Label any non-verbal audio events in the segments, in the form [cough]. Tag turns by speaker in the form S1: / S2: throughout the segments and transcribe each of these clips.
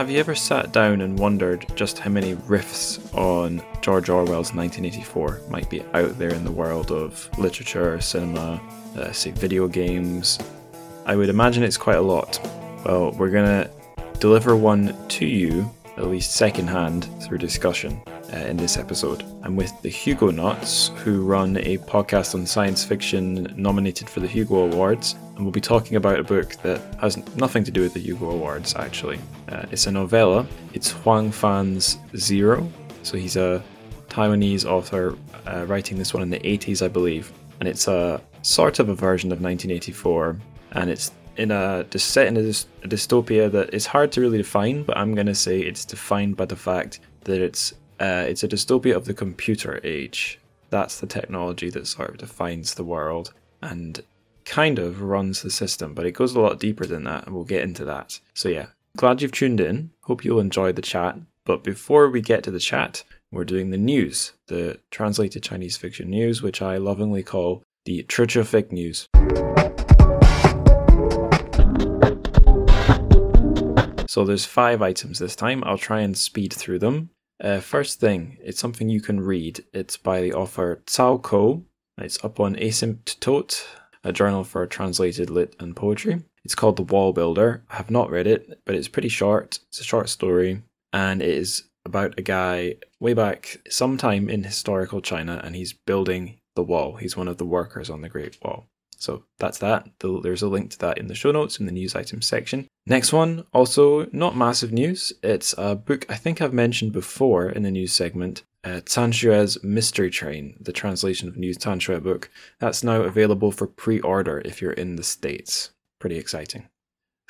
S1: Have you ever sat down and wondered just how many riffs on George Orwell's 1984 might be out there in the world of literature, cinema, uh, say video games? I would imagine it's quite a lot. Well, we're gonna deliver one to you, at least secondhand, through discussion uh, in this episode. I'm with the Hugo Hugonauts, who run a podcast on science fiction nominated for the Hugo Awards, and we'll be talking about a book that has nothing to do with the Hugo Awards, actually. Uh, it's a novella. It's Huang Fan's Zero. So he's a Taiwanese author uh, writing this one in the 80s, I believe. And it's a sort of a version of 1984, and it's in a set in a, a dystopia that is hard to really define, but I'm gonna say it's defined by the fact that it's uh, it's a dystopia of the computer age. That's the technology that sort of defines the world and kind of runs the system, but it goes a lot deeper than that, and we'll get into that. So, yeah, glad you've tuned in. Hope you'll enjoy the chat. But before we get to the chat, we're doing the news, the translated Chinese fiction news, which I lovingly call the Trichofic news. So there's five items this time. I'll try and speed through them. Uh, first thing, it's something you can read. It's by the author Cao Ko. It's up on Asymptote, a journal for translated lit and poetry. It's called The Wall Builder. I have not read it, but it's pretty short. It's a short story, and it is about a guy way back sometime in historical China, and he's building the wall. He's one of the workers on the Great Wall. So that's that. There's a link to that in the show notes in the news items section. Next one, also not massive news. It's a book I think I've mentioned before in the news segment. Uh, Mystery Train, the translation of New Tan Xue book. That's now available for pre-order if you're in the States. Pretty exciting.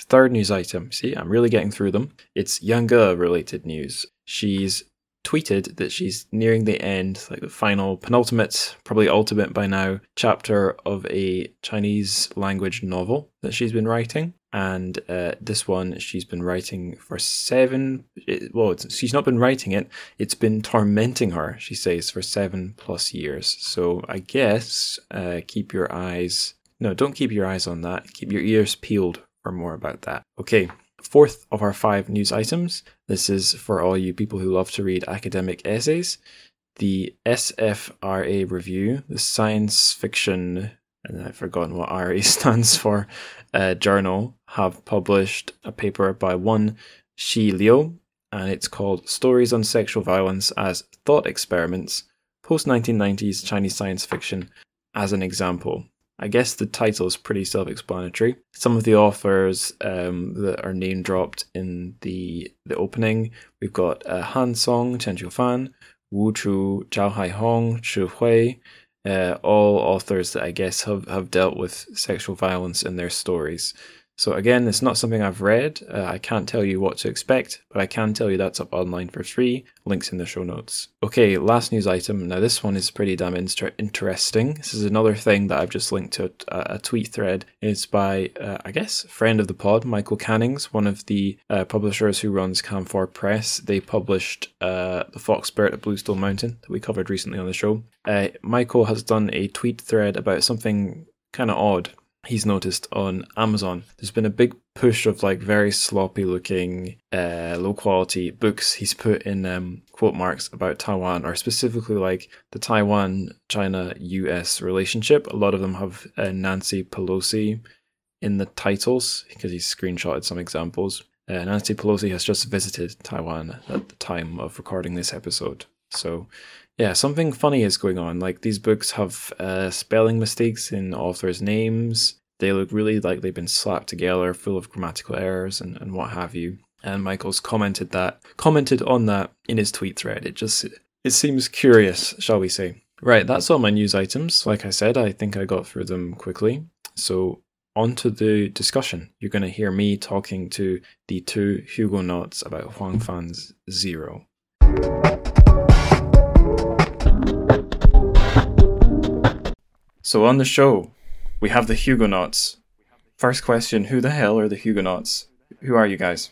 S1: Third news item. See, I'm really getting through them. It's Ge related news. She's tweeted that she's nearing the end, like the final, penultimate, probably ultimate by now, chapter of a Chinese language novel that she's been writing. And uh, this one she's been writing for seven. It, well, she's not been writing it; it's been tormenting her. She says for seven plus years. So I guess uh, keep your eyes. No, don't keep your eyes on that. Keep your ears peeled for more about that. Okay, fourth of our five news items. This is for all you people who love to read academic essays. The SFRA review, the science fiction, and I've forgotten what RA [laughs] stands for, uh, journal, have published a paper by one Shi Liu, and it's called Stories on Sexual Violence as Thought Experiments, Post 1990s Chinese Science Fiction as an Example. I guess the title is pretty self explanatory. Some of the authors um, that are name dropped in the, the opening we've got uh, Han Song, Chen Qiufan, Wu Chu, Zhao Haihong, Chu Hui, uh, all authors that I guess have, have dealt with sexual violence in their stories. So again, it's not something I've read. Uh, I can't tell you what to expect, but I can tell you that's up online for free. Links in the show notes. Okay, last news item. Now this one is pretty damn inter- interesting. This is another thing that I've just linked to a, a tweet thread. It's by, uh, I guess, friend of the pod, Michael Cannings, one of the uh, publishers who runs Camphor Press. They published uh, The Fox Spirit at Bluestone Mountain that we covered recently on the show. Uh, Michael has done a tweet thread about something kind of odd he's noticed on Amazon. There's been a big push of like very sloppy looking, uh, low quality books he's put in um, quote marks about Taiwan, or specifically like the Taiwan China US relationship. A lot of them have uh, Nancy Pelosi in the titles because he's screenshotted some examples. Uh, Nancy Pelosi has just visited Taiwan at the time of recording this episode. So yeah, something funny is going on. Like these books have uh, spelling mistakes in authors' names. They look really like they've been slapped together, full of grammatical errors and, and what have you. And Michael's commented that commented on that in his tweet thread. It just it seems curious, shall we say. Right, that's all my news items. Like I said, I think I got through them quickly. So on to the discussion. You're going to hear me talking to the two Hugo Hugonauts about Huang Fan's Zero. So on the show, we have the Hugonauts. First question: Who the hell are the Hugonauts? Who are you guys?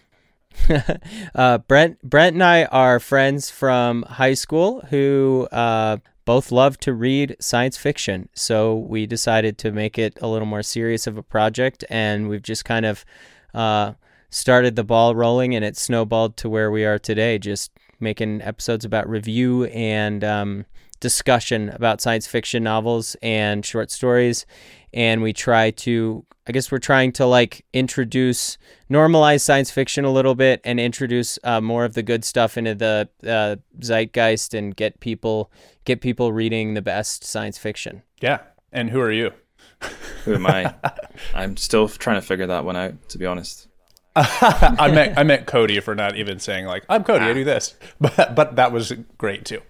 S1: [laughs]
S2: uh, Brent, Brent, and I are friends from high school who uh, both love to read science fiction. So we decided to make it a little more serious of a project, and we've just kind of uh, started the ball rolling, and it snowballed to where we are today. Just making episodes about review and um, discussion about science fiction novels and short stories. And we try to, I guess, we're trying to like introduce, normalize science fiction a little bit and introduce uh, more of the good stuff into the uh, zeitgeist and get people get people reading the best science fiction.
S3: Yeah. And who are you? [laughs]
S1: Who am I? [laughs] I'm still trying to figure that one out, to be honest. [laughs]
S3: I meant I meant Cody for not even saying like I'm Cody. I do this, but but that was great too.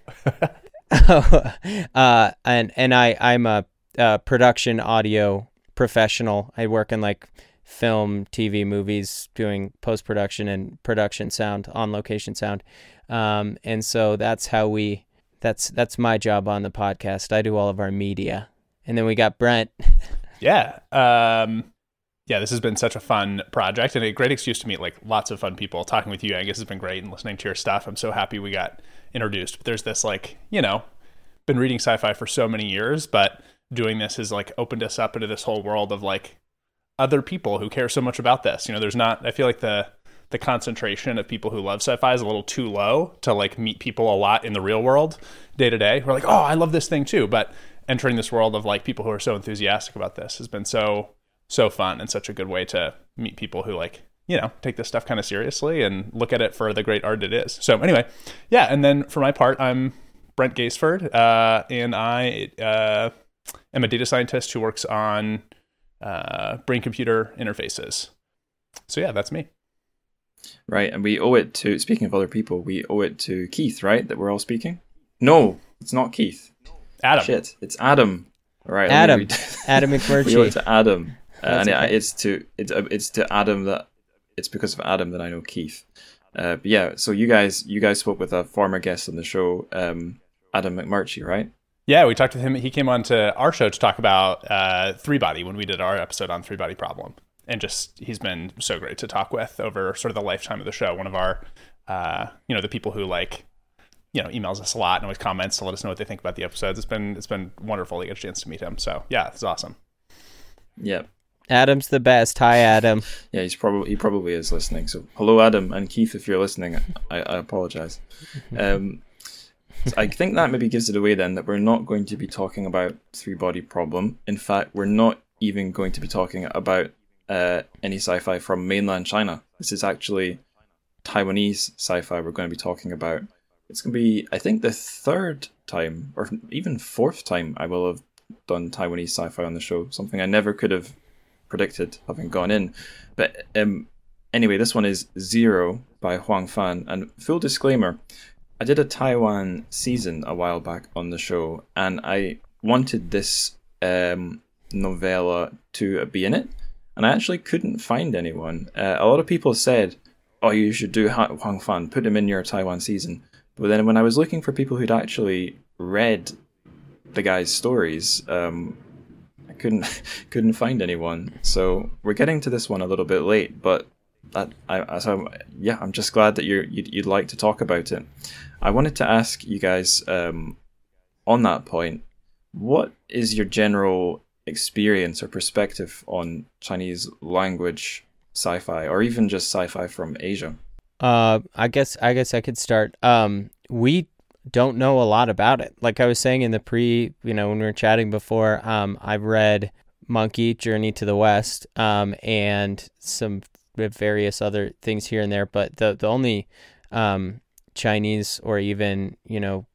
S3: [laughs]
S2: uh, and and I I'm a, a production audio professional. I work in like film, TV, movies, doing post production and production sound, on location sound. Um, and so that's how we. That's that's my job on the podcast. I do all of our media, and then we got Brent. [laughs]
S3: yeah, um, yeah. This has been such a fun project and a great excuse to meet like lots of fun people. Talking with you, I guess, has been great, and listening to your stuff. I'm so happy we got introduced. But there's this like you know, been reading sci-fi for so many years, but doing this has like opened us up into this whole world of like other people who care so much about this. You know, there's not. I feel like the the concentration of people who love sci-fi is a little too low to like meet people a lot in the real world day to day. We're like, oh, I love this thing too, but entering this world of like people who are so enthusiastic about this has been so so fun and such a good way to meet people who like you know take this stuff kind of seriously and look at it for the great art it is. So anyway, yeah, and then for my part, I'm Brent Gaisford, uh, and I uh, am a data scientist who works on uh, brain computer interfaces. So yeah, that's me.
S1: Right, and we owe it to. Speaking of other people, we owe it to Keith, right? That we're all speaking. No, it's not Keith.
S3: Adam.
S1: Shit, it's Adam. All right,
S2: Adam. Adam [laughs]
S1: we owe it to Adam, uh, and
S2: okay.
S1: it, it's to it's uh, it's to Adam that it's because of Adam that I know Keith. Uh, but yeah, so you guys you guys spoke with a former guest on the show, um, Adam McMurtry, right?
S3: Yeah, we talked to him. He came on to our show to talk about uh, Three Body when we did our episode on Three Body Problem, and just he's been so great to talk with over sort of the lifetime of the show. One of our, uh, you know, the people who like, you know, emails us a lot and always comments to let us know what they think about the episodes. It's been it's been wonderful to get a chance to meet him. So yeah, it's awesome.
S1: Yeah,
S2: Adam's the best. Hi, Adam. [laughs]
S1: yeah, he's probably he probably is listening. So hello, Adam and Keith, if you're listening, I, I apologize. [laughs] Um, so I think that maybe gives it away then that we're not going to be talking about three body problem. In fact, we're not even going to be talking about uh, any sci-fi from mainland China. This is actually Taiwanese sci-fi we're going to be talking about. It's going to be, I think, the third time or even fourth time I will have done Taiwanese sci-fi on the show. Something I never could have predicted having gone in. But um, anyway, this one is Zero by Huang Fan. And full disclaimer, I did a Taiwan season a while back on the show, and I wanted this um, novella to be in it, and I actually couldn't find anyone. Uh, a lot of people said, "Oh, you should do Huang Fan, put him in your Taiwan season." But then when I was looking for people who'd actually read the guy's stories, um, couldn't [laughs] couldn't find anyone. So we're getting to this one a little bit late, but that I so yeah, I'm just glad that you're you'd, you'd like to talk about it. I wanted to ask you guys um, on that point, what is your general experience or perspective on Chinese language sci-fi, or even just sci-fi from Asia?
S2: Uh, I guess I guess I could start. Um, we don't know a lot about it. Like I was saying in the pre, you know, when we were chatting before, um, I've read Monkey Journey to the West, um, and some various other things here and there. But the the only um, Chinese or even you know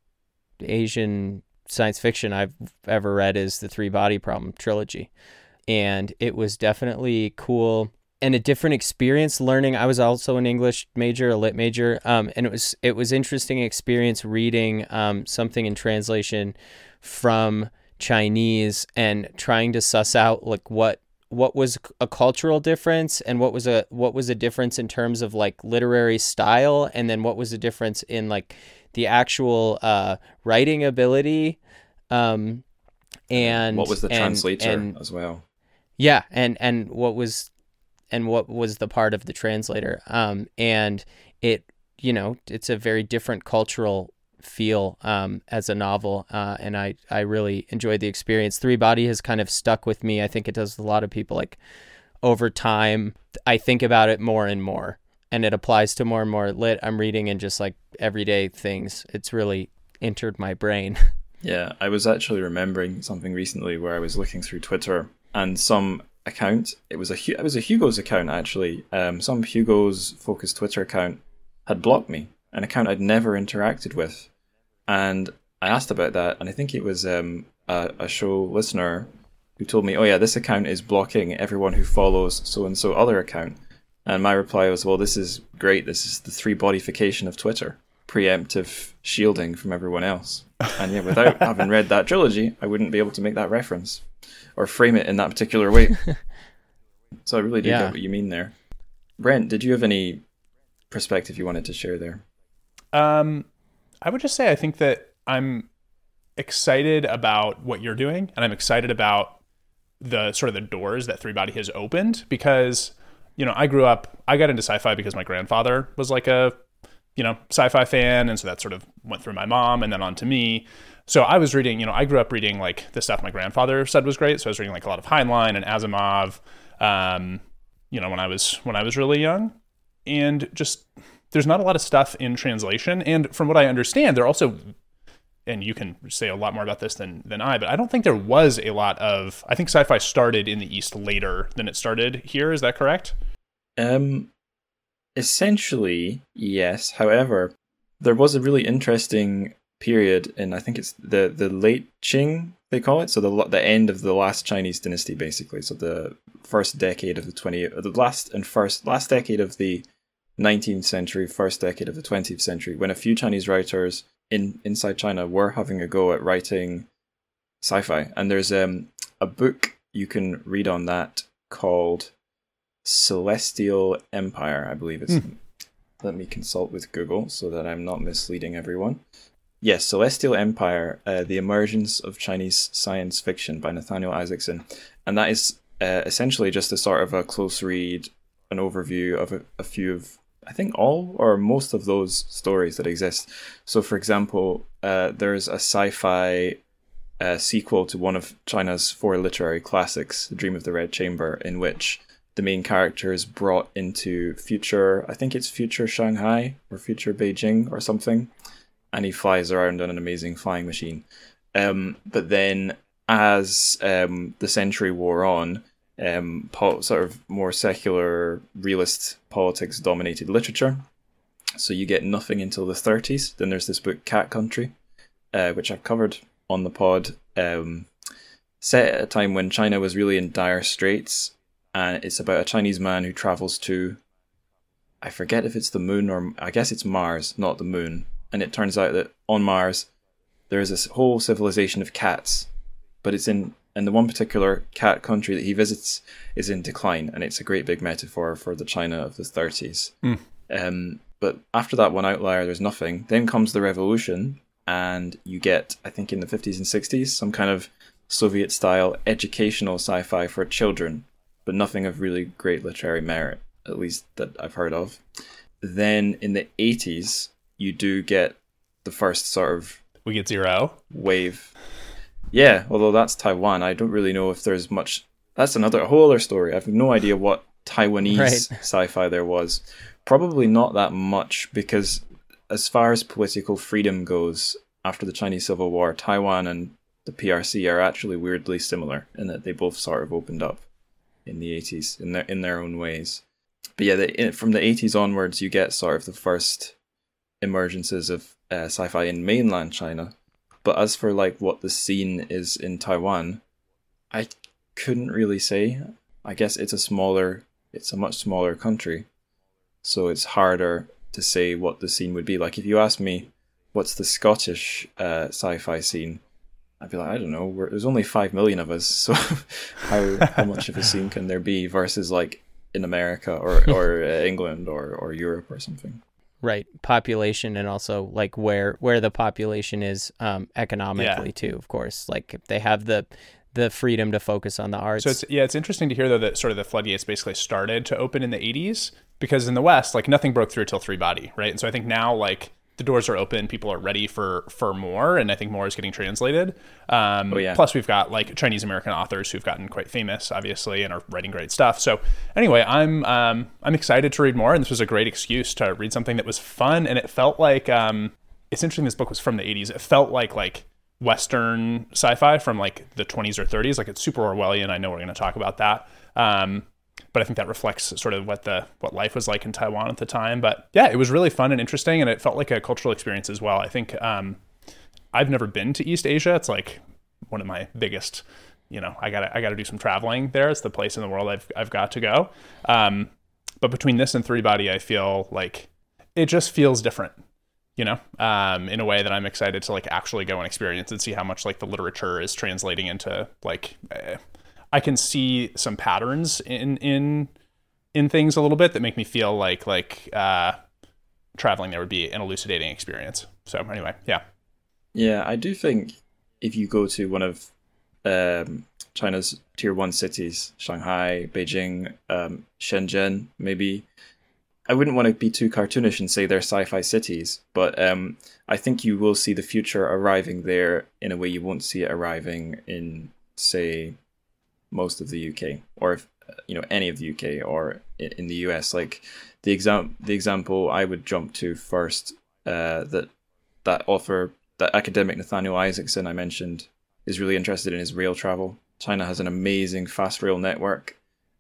S2: Asian science fiction I've ever read is the Three Body Problem trilogy, and it was definitely cool and a different experience learning. I was also an English major, a lit major, um, and it was it was interesting experience reading um, something in translation from Chinese and trying to suss out like what what was a cultural difference and what was a what was a difference in terms of like literary style and then what was the difference in like the actual uh, writing ability um, and
S1: what was the
S2: and-
S1: translator
S2: and-
S1: as well?
S2: yeah, and and what was and what was the part of the translator? Um, and it, you know, it's a very different cultural feel um, as a novel, uh, and I I really enjoyed the experience. Three Body has kind of stuck with me. I think it does a lot of people. Like over time, I think about it more and more, and it applies to more and more lit I'm reading and just like everyday things. It's really entered my brain. [laughs]
S1: Yeah, I was actually remembering something recently where I was looking through Twitter and some account. It was a it was a Hugo's account actually. Um, some Hugo's focused Twitter account had blocked me, an account I'd never interacted with, and I asked about that, and I think it was um, a, a show listener who told me, "Oh yeah, this account is blocking everyone who follows so and so other account." And my reply was, "Well, this is great. This is the three bodification of Twitter." preemptive shielding from everyone else. And yeah, without [laughs] having read that trilogy, I wouldn't be able to make that reference or frame it in that particular way. [laughs] so I really do yeah. get what you mean there. Brent, did you have any perspective you wanted to share there?
S3: Um, I would just say I think that I'm excited about what you're doing, and I'm excited about the sort of the doors that Three Body has opened because you know I grew up. I got into sci-fi because my grandfather was like a you know, sci-fi fan, and so that sort of went through my mom and then on to me. So I was reading, you know, I grew up reading like the stuff my grandfather said was great. So I was reading like a lot of Heinlein and Asimov, um, you know, when I was when I was really young, and just there's not a lot of stuff in translation. And from what I understand, there also, and you can say a lot more about this than than I, but I don't think there was a lot of. I think sci-fi started in the East later than it started here. Is that correct?
S1: Um, Essentially, yes. However, there was a really interesting period in I think it's the the late Qing they call it, so the the end of the last Chinese dynasty basically. So the first decade of the 20th, the last and first last decade of the 19th century, first decade of the 20th century, when a few Chinese writers in inside China were having a go at writing sci-fi, and there's um, a book you can read on that called Celestial Empire, I believe it's. Mm. Let me consult with Google so that I'm not misleading everyone. Yes, Celestial Empire, uh, The Emergence of Chinese Science Fiction by Nathaniel Isaacson. And that is uh, essentially just a sort of a close read, an overview of a, a few of, I think, all or most of those stories that exist. So, for example, uh, there's a sci fi uh, sequel to one of China's four literary classics, The Dream of the Red Chamber, in which the main character is brought into future, I think it's future Shanghai or future Beijing or something, and he flies around on an amazing flying machine. Um, but then, as um, the century wore on, um, po- sort of more secular realist politics dominated literature. So you get nothing until the 30s. Then there's this book, Cat Country, uh, which I've covered on the pod, um, set at a time when China was really in dire straits and it's about a Chinese man who travels to I forget if it's the moon or I guess it's Mars, not the moon. And it turns out that on Mars there is this whole civilization of cats, but it's in and the one particular cat country that he visits is in decline, and it's a great big metaphor for the China of the 30s. Mm. Um, but after that one outlier, there's nothing. Then comes the revolution, and you get, I think, in the 50s and 60s, some kind of Soviet style educational sci fi for children but nothing of really great literary merit, at least that I've heard of. Then in the 80s, you do get the first sort of.
S3: We get zero?
S1: Wave. Yeah, although that's Taiwan. I don't really know if there's much. That's another a whole other story. I have no idea what Taiwanese right. [laughs] sci-fi there was. Probably not that much because, as far as political freedom goes, after the Chinese Civil War, Taiwan and the PRC are actually weirdly similar in that they both sort of opened up in the 80s in their in their own ways. But yeah, the, from the 80s onwards, you get sort of the first emergences of uh, sci-fi in mainland China. But as for like what the scene is in Taiwan, I couldn't really say. I guess it's a smaller, it's a much smaller country, so it's harder to say what the scene would be. Like if you ask me, what's the Scottish uh, sci-fi scene? I'd be like, I don't know. there's only five million of us, [laughs] so how how much of a scene can there be versus like in America or or uh, England or or Europe or something?
S2: Right, population and also like where where the population is um, economically yeah. too. Of course, like they have the the freedom to focus on the arts.
S3: So it's yeah, it's interesting to hear though that sort of the floodgates basically started to open in the '80s because in the West, like nothing broke through till Three Body, right? And so I think now like the doors are open. People are ready for for more, and I think more is getting translated. Um,
S1: Oh, yeah.
S3: Plus, we've got like Chinese American authors who've gotten quite famous, obviously, and are writing great stuff. So, anyway, I'm um, I'm excited to read more, and this was a great excuse to read something that was fun, and it felt like um, it's interesting. This book was from the '80s. It felt like like Western sci-fi from like the 20s or 30s. Like it's super Orwellian. I know we're going to talk about that. Um, but I think that reflects sort of what the what life was like in Taiwan at the time. But yeah, it was really fun and interesting, and it felt like a cultural experience as well. I think um, I've never been to East Asia. It's like one of my biggest, you know, I got I got to do some traveling there. It's the place in the world I've I've got to go. Um, but between this and Three Body, I feel like it just feels different. You know, um, in a way that I'm excited to like actually go and experience and see how much like the literature is translating into like. Uh, I can see some patterns in in in things a little bit that make me feel like like uh, traveling there would be an elucidating experience. So anyway, yeah,
S1: Yeah, I do think if you go to one of um, China's tier one cities, Shanghai, Beijing, um, Shenzhen, maybe, I wouldn't want to be too cartoonish and say they're sci fi cities, but um, I think you will see the future arriving there in a way you won't see it arriving in, say, most of the UK or if, you know any of the UK or in the US. Like the exam, the example I would jump to first uh, that that author, that academic Nathaniel Isaacson I mentioned, is really interested in is rail travel. China has an amazing fast rail network.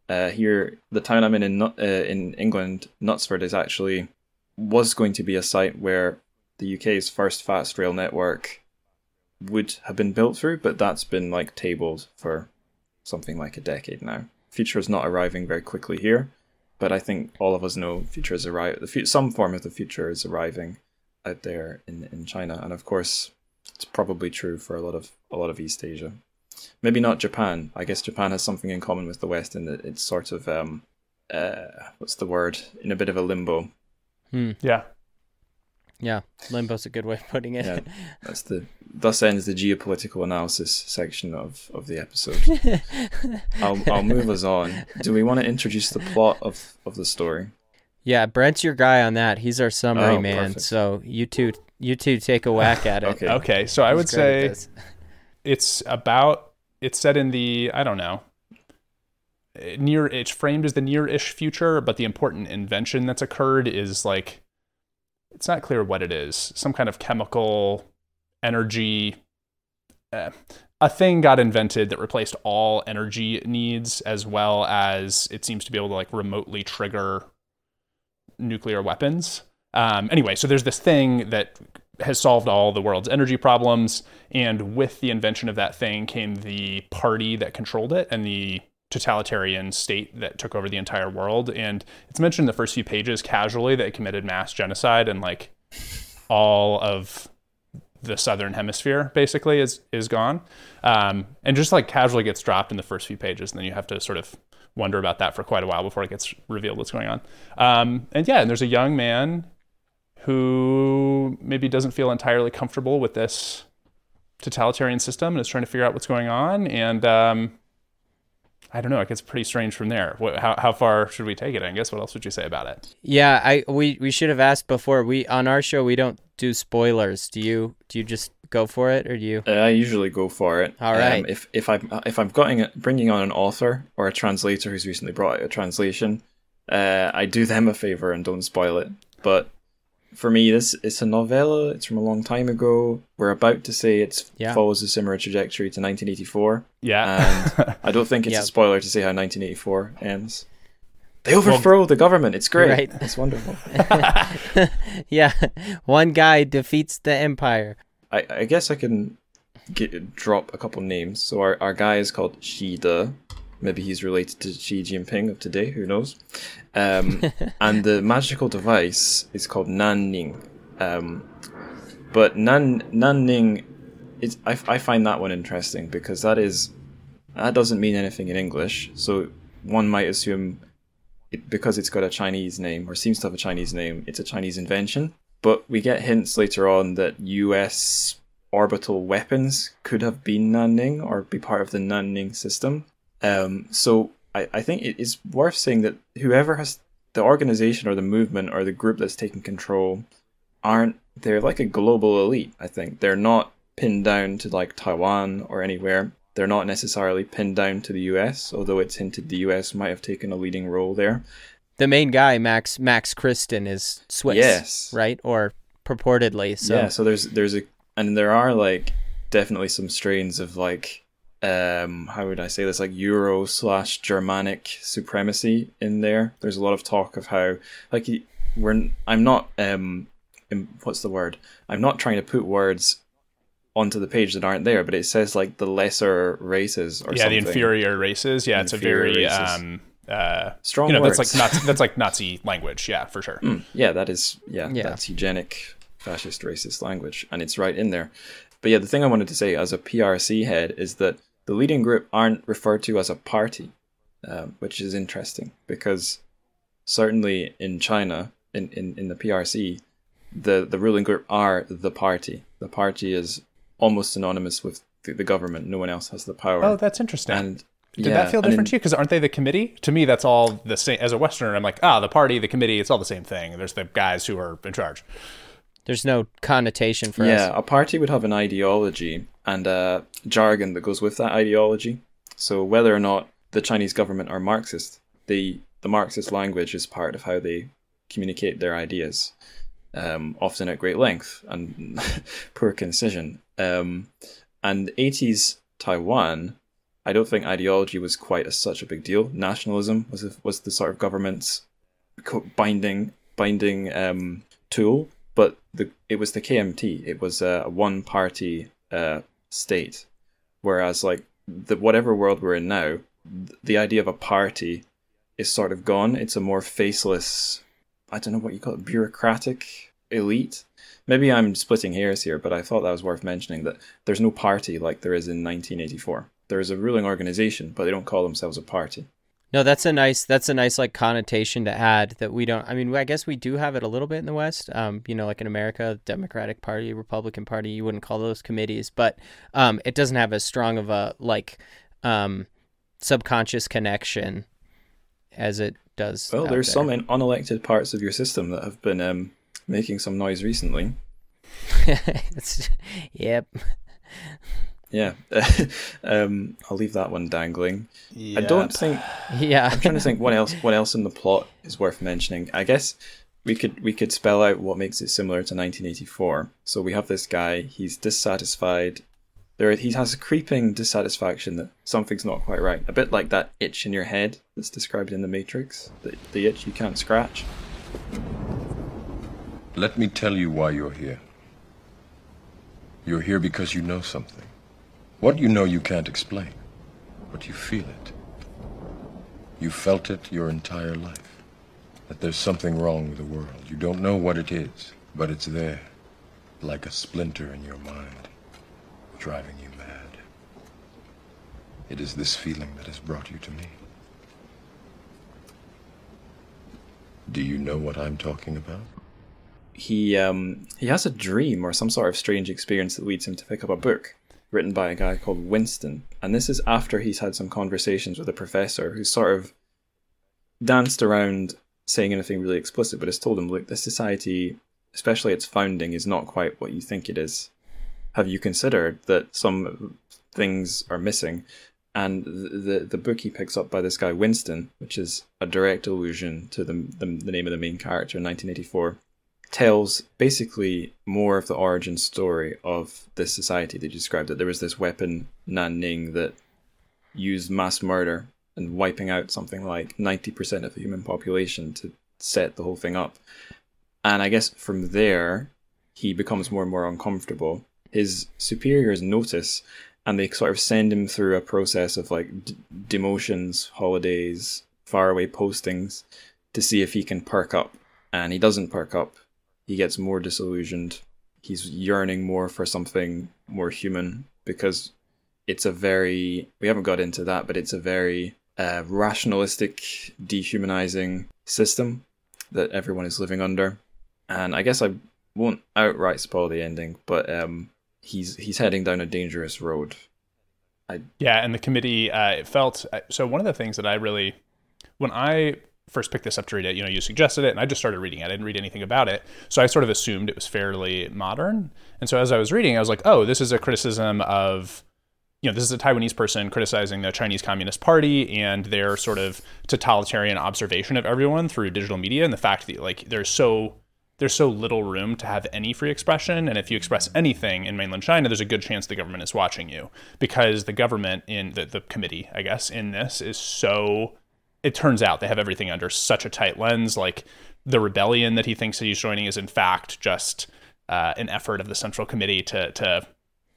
S1: Uh, here, the town I'm in in, uh, in England, Knutsford, is actually was going to be a site where the UK's first fast rail network would have been built through, but that's been like tabled for something like a decade now. Future is not arriving very quickly here, but I think all of us know future is arriving. The fu- some form of the future is arriving out there in, in China, and of course, it's probably true for a lot of a lot of East Asia. Maybe not Japan. I guess Japan has something in common with the West in that it's sort of um, uh, what's the word? In a bit of a limbo.
S2: Hmm.
S3: yeah.
S2: Yeah, limbo's a good way of putting it.
S1: Yeah. [laughs] That's the thus ends the geopolitical analysis section of, of the episode. [laughs] I'll I'll move us on. Do we want to introduce the plot of, of the story?
S2: Yeah, Brent's your guy on that. He's our summary
S1: Oh,
S2: man.
S1: perfect.
S2: So you two, you two take a whack at it.
S1: Okay.
S3: Okay, so I would say it's about it's set in the I don't know near it's framed as the near-ish future, but the important invention that's occurred is like it's not clear what it is. Some kind of chemical energy. Uh, a thing got invented that replaced all energy needs, as well as it seems to be able to like remotely trigger nuclear weapons. Um, anyway, so there's this thing that has solved all the world's energy problems, and with the invention of that thing came the party that controlled it and the totalitarian state that took over the entire world. And it's mentioned in the first few pages casually that it committed mass genocide and like all of the southern hemisphere basically is is gone, um, and just like casually gets dropped in the first few pages, and then you have to sort of wonder about that for quite a while before it gets revealed what's going on. Um, and yeah, and there's a young man who maybe doesn't feel entirely comfortable with this totalitarian system and is trying to figure out what's going on. And um, I don't know, it gets pretty strange from there. What, how, how far should we take it? I guess what else would you say about it?
S2: Yeah, I we we should have asked before. We on our show we don't do spoilers. Do you do you just go for it or do you?
S1: Uh, I usually go for it.
S2: All right.
S1: Um, if if I'm if I'm getting bringing on an author or a translator who's recently brought out a translation, uh, I do them a favor and don't spoil it. But for me, this it's a novella. It's from a long time ago. We're about to say it
S2: Yeah.
S1: follows a similar trajectory to 1984.
S3: Yeah.
S1: And [laughs] I don't think it's
S2: Yeah.
S1: a spoiler to say how 1984 ends. They overthrow the government. It's great.
S2: Right.
S1: It's wonderful. [laughs]
S2: yeah, one guy defeats the empire.
S1: I, I guess I can get, drop a couple names. So our, our guy is called Xi De. Maybe he's related to Xi Jinping of today. Who knows? Um, [laughs] and the magical device is called Nanning. Um, but Nan Nanning, it's, I, I find that one interesting because that is that doesn't mean anything in English. So one might assume it, because it's got a Chinese name or seems to have a Chinese name, it's a Chinese invention. But we get hints later on that US orbital weapons could have been Nanning or be part of the Nanning system. Um, so I, I think it is worth saying that whoever has the organization or the movement or the group that's taking control aren't they're like a global elite. I think they're not pinned down to like Taiwan or anywhere. They're not necessarily pinned down to the U.S., although it's hinted the U.S. might have taken a leading role there.
S2: The main guy, Max Max Christen, is Swiss,
S1: Yes.
S2: right? Or purportedly. So
S1: yeah, so there's there's a and there are like definitely some strains of like um how would I say this like Euro slash Germanic supremacy in there. There's a lot of talk of how like we're I'm not um im- what's the word? I'm not trying to put words onto the page that aren't there, but it says like the lesser races or
S3: yeah,
S1: something.
S3: the inferior races. Yeah, it's a very
S1: races.
S3: um uh
S1: Strong
S3: you know
S1: words.
S3: that's like Nazi, that's like Nazi language. Yeah, for sure.
S1: Mm, yeah, that is yeah,
S2: Yeah.
S1: that's eugenic, fascist, racist language, and it's right in there. But yeah, the thing I wanted to say as a PRC head is that the leading group aren't referred to as a party, um, which is interesting because certainly in China, in, in, in the PRC, the, the ruling group are the party. The party is almost synonymous with the, the government. No one else has the power.
S3: Oh, that's interesting.
S1: and
S3: Did
S1: yeah,
S3: that feel
S1: and in-
S3: different to you? Because aren't they the committee? To me, that's all the same. As a Westerner, I'm like, ah, the party, the committee, it's all the same thing. There's the guys who are in charge.
S2: there's no connotation for
S1: yeah,
S2: us.
S1: a party would have an ideology and a jargon that goes with that ideology. So whether or not the Chinese government are Marxist, the the Marxist language is part of how they communicate their ideas, um, often at great length and [laughs] poor concision. Um, and 80s Taiwan, I don't think ideology was quite as such a big deal. Nationalism was a, was the sort of government's binding binding um, tool, but the it was the KMT. It was a one party uh, state, whereas like the whatever world we're in now, th- the idea of a party is sort of gone. It's a more faceless, I don't know what you call it, bureaucratic elite. Maybe I'm splitting hairs here, but I thought that was worth mentioning that there's no party like there is in 1984. There is a ruling organization, but they don't call themselves a party.
S2: No, that's a nice that's a nice like connotation to add that we don't I mean I guess we do have it a little bit in the West. Um, you know, like in America, Democratic Party, Republican Party, you wouldn't call those committees, but um it doesn't have as strong of a like um subconscious connection as it does.
S1: Well, there's
S2: there.
S1: some in unelected parts of your system that have been um, making some noise recently. [laughs]
S2: Yep. [laughs]
S1: Yeah, [laughs] um, I'll leave that one dangling. I don't think [laughs]
S2: Yeah.
S1: I'm trying to think what else what else in the plot is worth mentioning. I guess we could we could spell out what makes it similar to 1984. So we have this guy. He's dissatisfied. There, he has a creeping dissatisfaction that something's not quite right. A bit like that itch in your head that's described in the Matrix. The, the itch you can't scratch.
S4: Let me tell you why you're here. You're here because you know something. What you know you can't explain, but you feel it. You felt it your entire life. That there's something wrong with the world. You don't know what it is, but it's there, like a splinter in your mind, driving you mad. It is this feeling that has brought you to me. Do you know what I'm talking about?
S1: he um, he has a dream or some sort of strange experience that leads him to pick up a book written by a guy called Winston. And this is after he's had some conversations with a professor who's sort of danced around saying anything really explicit, but has told him, look, this society, especially its founding, is not quite what you think it is. Have you considered that some things are missing? And the, the book he picks up by this guy Winston, which is a direct allusion to the, the the name of the main character in 1984, tells basically more of the origin story of this society that you described. That there was this weapon Nanning that used mass murder and wiping out something like 90% of the human population to set the whole thing up. And I guess from there, he becomes more and more uncomfortable. His superiors notice and they sort of send him through a process of like d- demotions, holidays, faraway postings to see if he can perk up. And he doesn't perk up. He gets more disillusioned. He's yearning more for something more human because it's a very, we haven't got into that, but it's a very uh, rationalistic, dehumanizing system that everyone is living under. And I guess I won't outright spoil the ending, but um, he's he's heading down a dangerous road.
S3: Yeah, and the committee, uh, it felt uh, so. One of the things that I really, when I first picked this up to read it, you know, you suggested it, and I just started reading it. I didn't read anything about it, so I sort of assumed it was fairly modern. And so as I was reading, I was like, oh, this is a criticism of, you know, this is a Taiwanese person criticizing the Chinese Communist Party and their sort of totalitarian observation of everyone through digital media, and the fact that like there's so there's so little room to have any free expression. And if you express anything in mainland China, there's a good chance the government is watching you because the government in the, the committee, I guess, in this is so it turns out they have everything under such a tight lens. Like the rebellion that he thinks that he's joining is in fact just uh, an effort of the Central Committee to to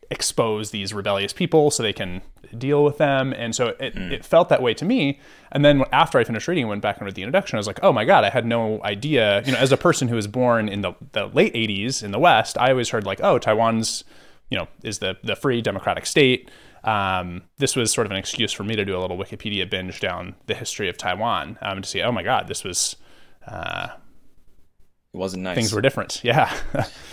S3: expose these rebellious people so they can deal with them. And so it, mm. it felt that way to me. And then after I finished reading, went back and read the introduction, I was like, oh my God, I had no idea. You know, as a person who was born in the, the late 80s in the West, I always heard like, oh, Taiwan's, you know, is the, the free democratic state um, this was sort of an excuse for me to do a little Wikipedia binge down the history of Taiwan um, to see, oh my God, this was. Uh,
S1: it wasn't nice.
S3: Things were different. [laughs] Yeah.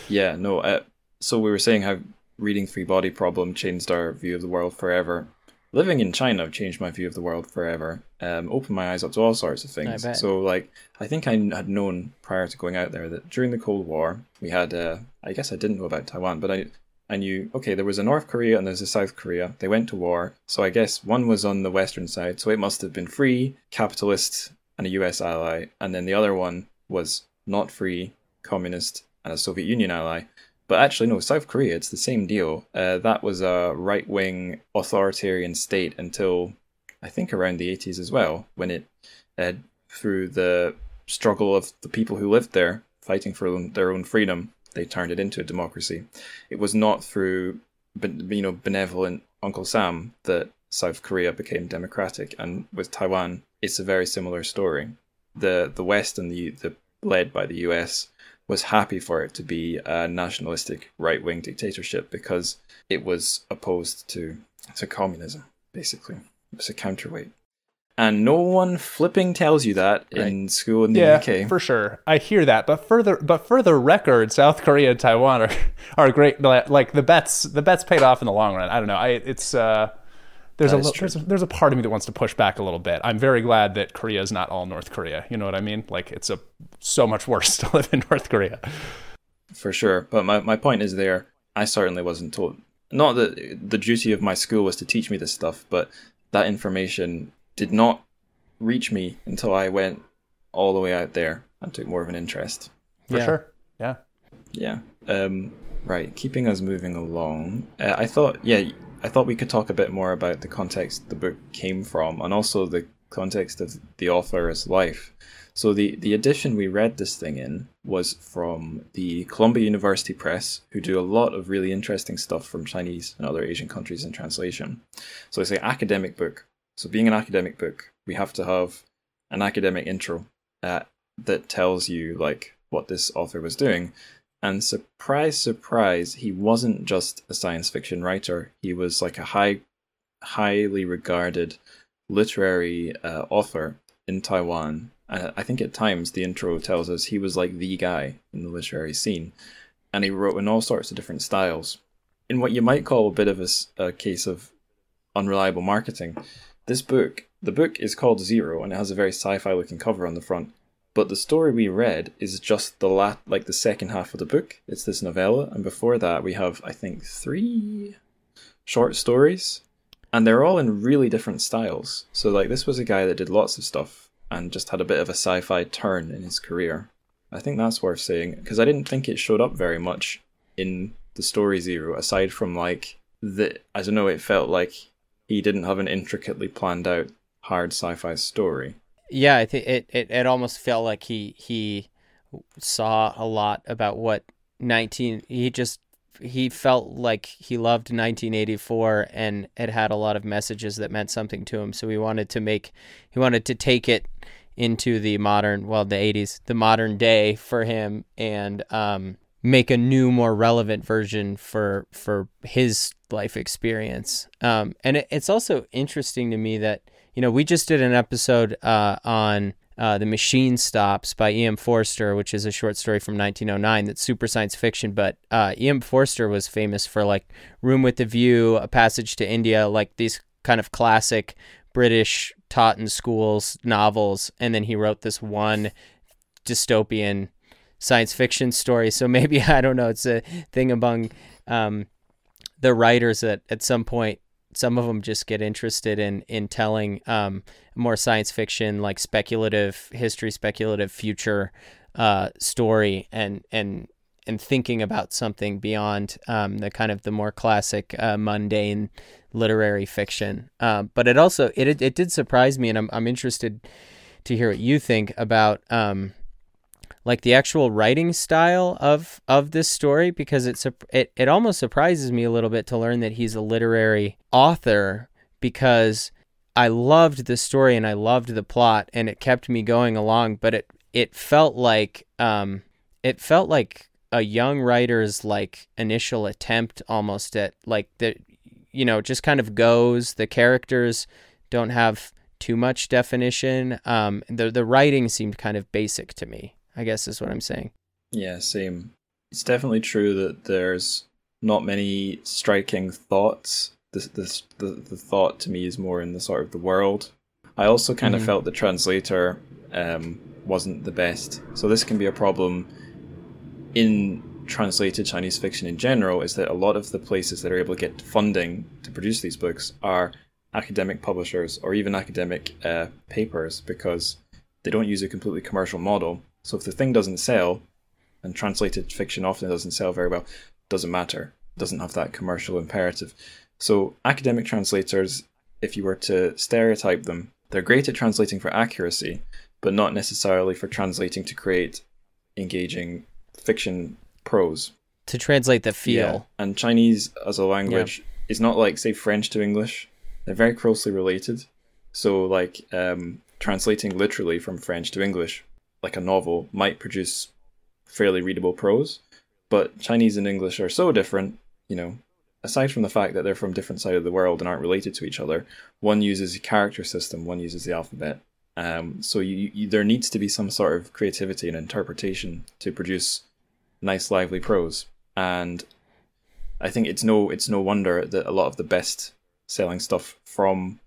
S1: yeah, no. Uh, so we were saying how reading Three Body Problem changed our view of the world forever. Living in China changed my view of the world forever. Um, opened my eyes up to all sorts of things. So, like, I think I had known prior to going out there that during the Cold War, we had, uh, I guess I didn't know about Taiwan, but I I knew, okay, there was a North Korea and there's a South Korea. They went to war. So I guess one was on the Western side. So it must have been free, capitalist, and a US ally. And then the other one was not free, communist, and a Soviet Union ally. But actually, no, South Korea, it's the same deal. Uh, that was a right wing authoritarian state until I think around the 80s as well, when it, uh, through the struggle of the people who lived there, fighting for their own freedom, they turned it into a democracy. It was not through you know benevolent Uncle Sam that South Korea became democratic, and with Taiwan, it's a very similar story. the The West and the the led by the U.S. was happy for it to be a nationalistic right wing dictatorship because it was opposed to to communism. Basically, it was a counterweight and no one flipping tells you that right. in school in the
S3: yeah,
S1: UK.
S3: for sure. I hear that, but further, but further the record, South Korea and Taiwan are [laughs] are great. Like the bets, the bets paid off in the long run. I don't know. I it's uh, there's a, there's a there's a part of me that wants to push back a little bit. I'm very glad that Korea is not all North Korea. You know what I mean? Like it's a so much worse [laughs] to live in North Korea.
S1: For sure, but my my point is there. I certainly wasn't taught. Not that the duty of my school was to teach me this stuff, but that information did not reach me until I went all the way out there and took more of an interest.
S3: For yeah. sure. Yeah.
S1: Yeah. Um, right. Keeping us moving along, uh, I thought, yeah, I thought we could talk a bit more about the context the book came from and also the context of the author's life. So the, the edition we read this thing in was from the Columbia University Press, who do a lot of really interesting stuff from Chinese and other Asian countries in translation. So it's an academic book so, being an academic book, we have to have an academic intro uh, that tells you like what this author was doing. And surprise, surprise, he wasn't just a science fiction writer. He was like a high, highly regarded literary uh, author in Taiwan. And I think at times the intro tells us he was like the guy in the literary scene. And he wrote in all sorts of different styles. In what you might call a bit of a, a case of unreliable marketing, this book, the book is called Zero and it has a very sci-fi looking cover on the front. But the story we read is just the lat like the second half of the book. It's this novella, and before that we have I think three short stories, and they're all in really different styles. So like this was a guy that did lots of stuff and just had a bit of a sci-fi turn in his career. I think that's worth saying because I didn't think it showed up very much in the story Zero, aside from like the I don't know, it felt like he didn't have an intricately planned out hard sci-fi story.
S2: Yeah, I think it, it, it almost felt like he he saw a lot about what 19 he just he felt like he loved 1984 and it had a lot of messages that meant something to him so he wanted to make he wanted to take it into the modern well the 80s the modern day for him and um make a new, more relevant version for for his life experience. Um, and it, it's also interesting to me that you know we just did an episode uh, on. Uh, the Machine Stops by E.M. Forster, which is a short story from 1909 that's super science fiction. But uh, E.M. Forster was famous for like Room with the View, A Passage to India, like these kind of classic British taught in schools novels, and then he wrote this one dystopian science fiction story. So maybe [laughs] I don't know. It's a thing among um, the writers that at some point some of them just get interested in in telling um, more science fiction, like speculative history, speculative future uh, story, and and and thinking about something beyond um, the kind of the more classic uh, mundane literary fiction. Uh, but it also it, it, did surprise me, and I'm I'm interested to hear what you think about um, like the actual writing style of of this story because it's it it almost surprises me a little bit to learn that he's a literary author because I loved the story and I loved the plot and it kept me going along, but it it felt like um it felt like a young writer's like initial attempt almost at like the you know just kind of goes. The characters don't have too much definition. Um the the writing seemed kind of basic to me i guess is what i'm saying
S1: Yeah, same. It's definitely true that there's not many striking thoughts. This, this, the, the thought to me is more in the sort of the world. I also kind
S2: Mhm.
S1: of felt the translator um, wasn't the best. So this can be a problem in translated Chinese fiction in general. Is that a lot of the places that are able to get funding to produce these books are academic publishers or even academic uh, papers because they don't use a completely commercial model. So if the thing doesn't sell, and translated fiction often doesn't sell very well, doesn't matter. Doesn't have that commercial imperative. So academic translators, if you were to stereotype them, they're great at translating for accuracy, but not necessarily for translating to create engaging fiction prose.
S2: to translate the feel Yeah.
S1: And Chinese as a language is not like say French to English. They're very closely related. So like um, translating literally from French to English, like a novel, might produce fairly readable prose. But Chinese and English are so different, you know, aside from the fact that they're from different side of the world and aren't related to each other, one uses a character system, one uses the alphabet. Um, so you, you, there needs to be some sort of creativity and interpretation to produce nice, lively prose. And I think it's no it's no wonder that a lot of the best selling stuff from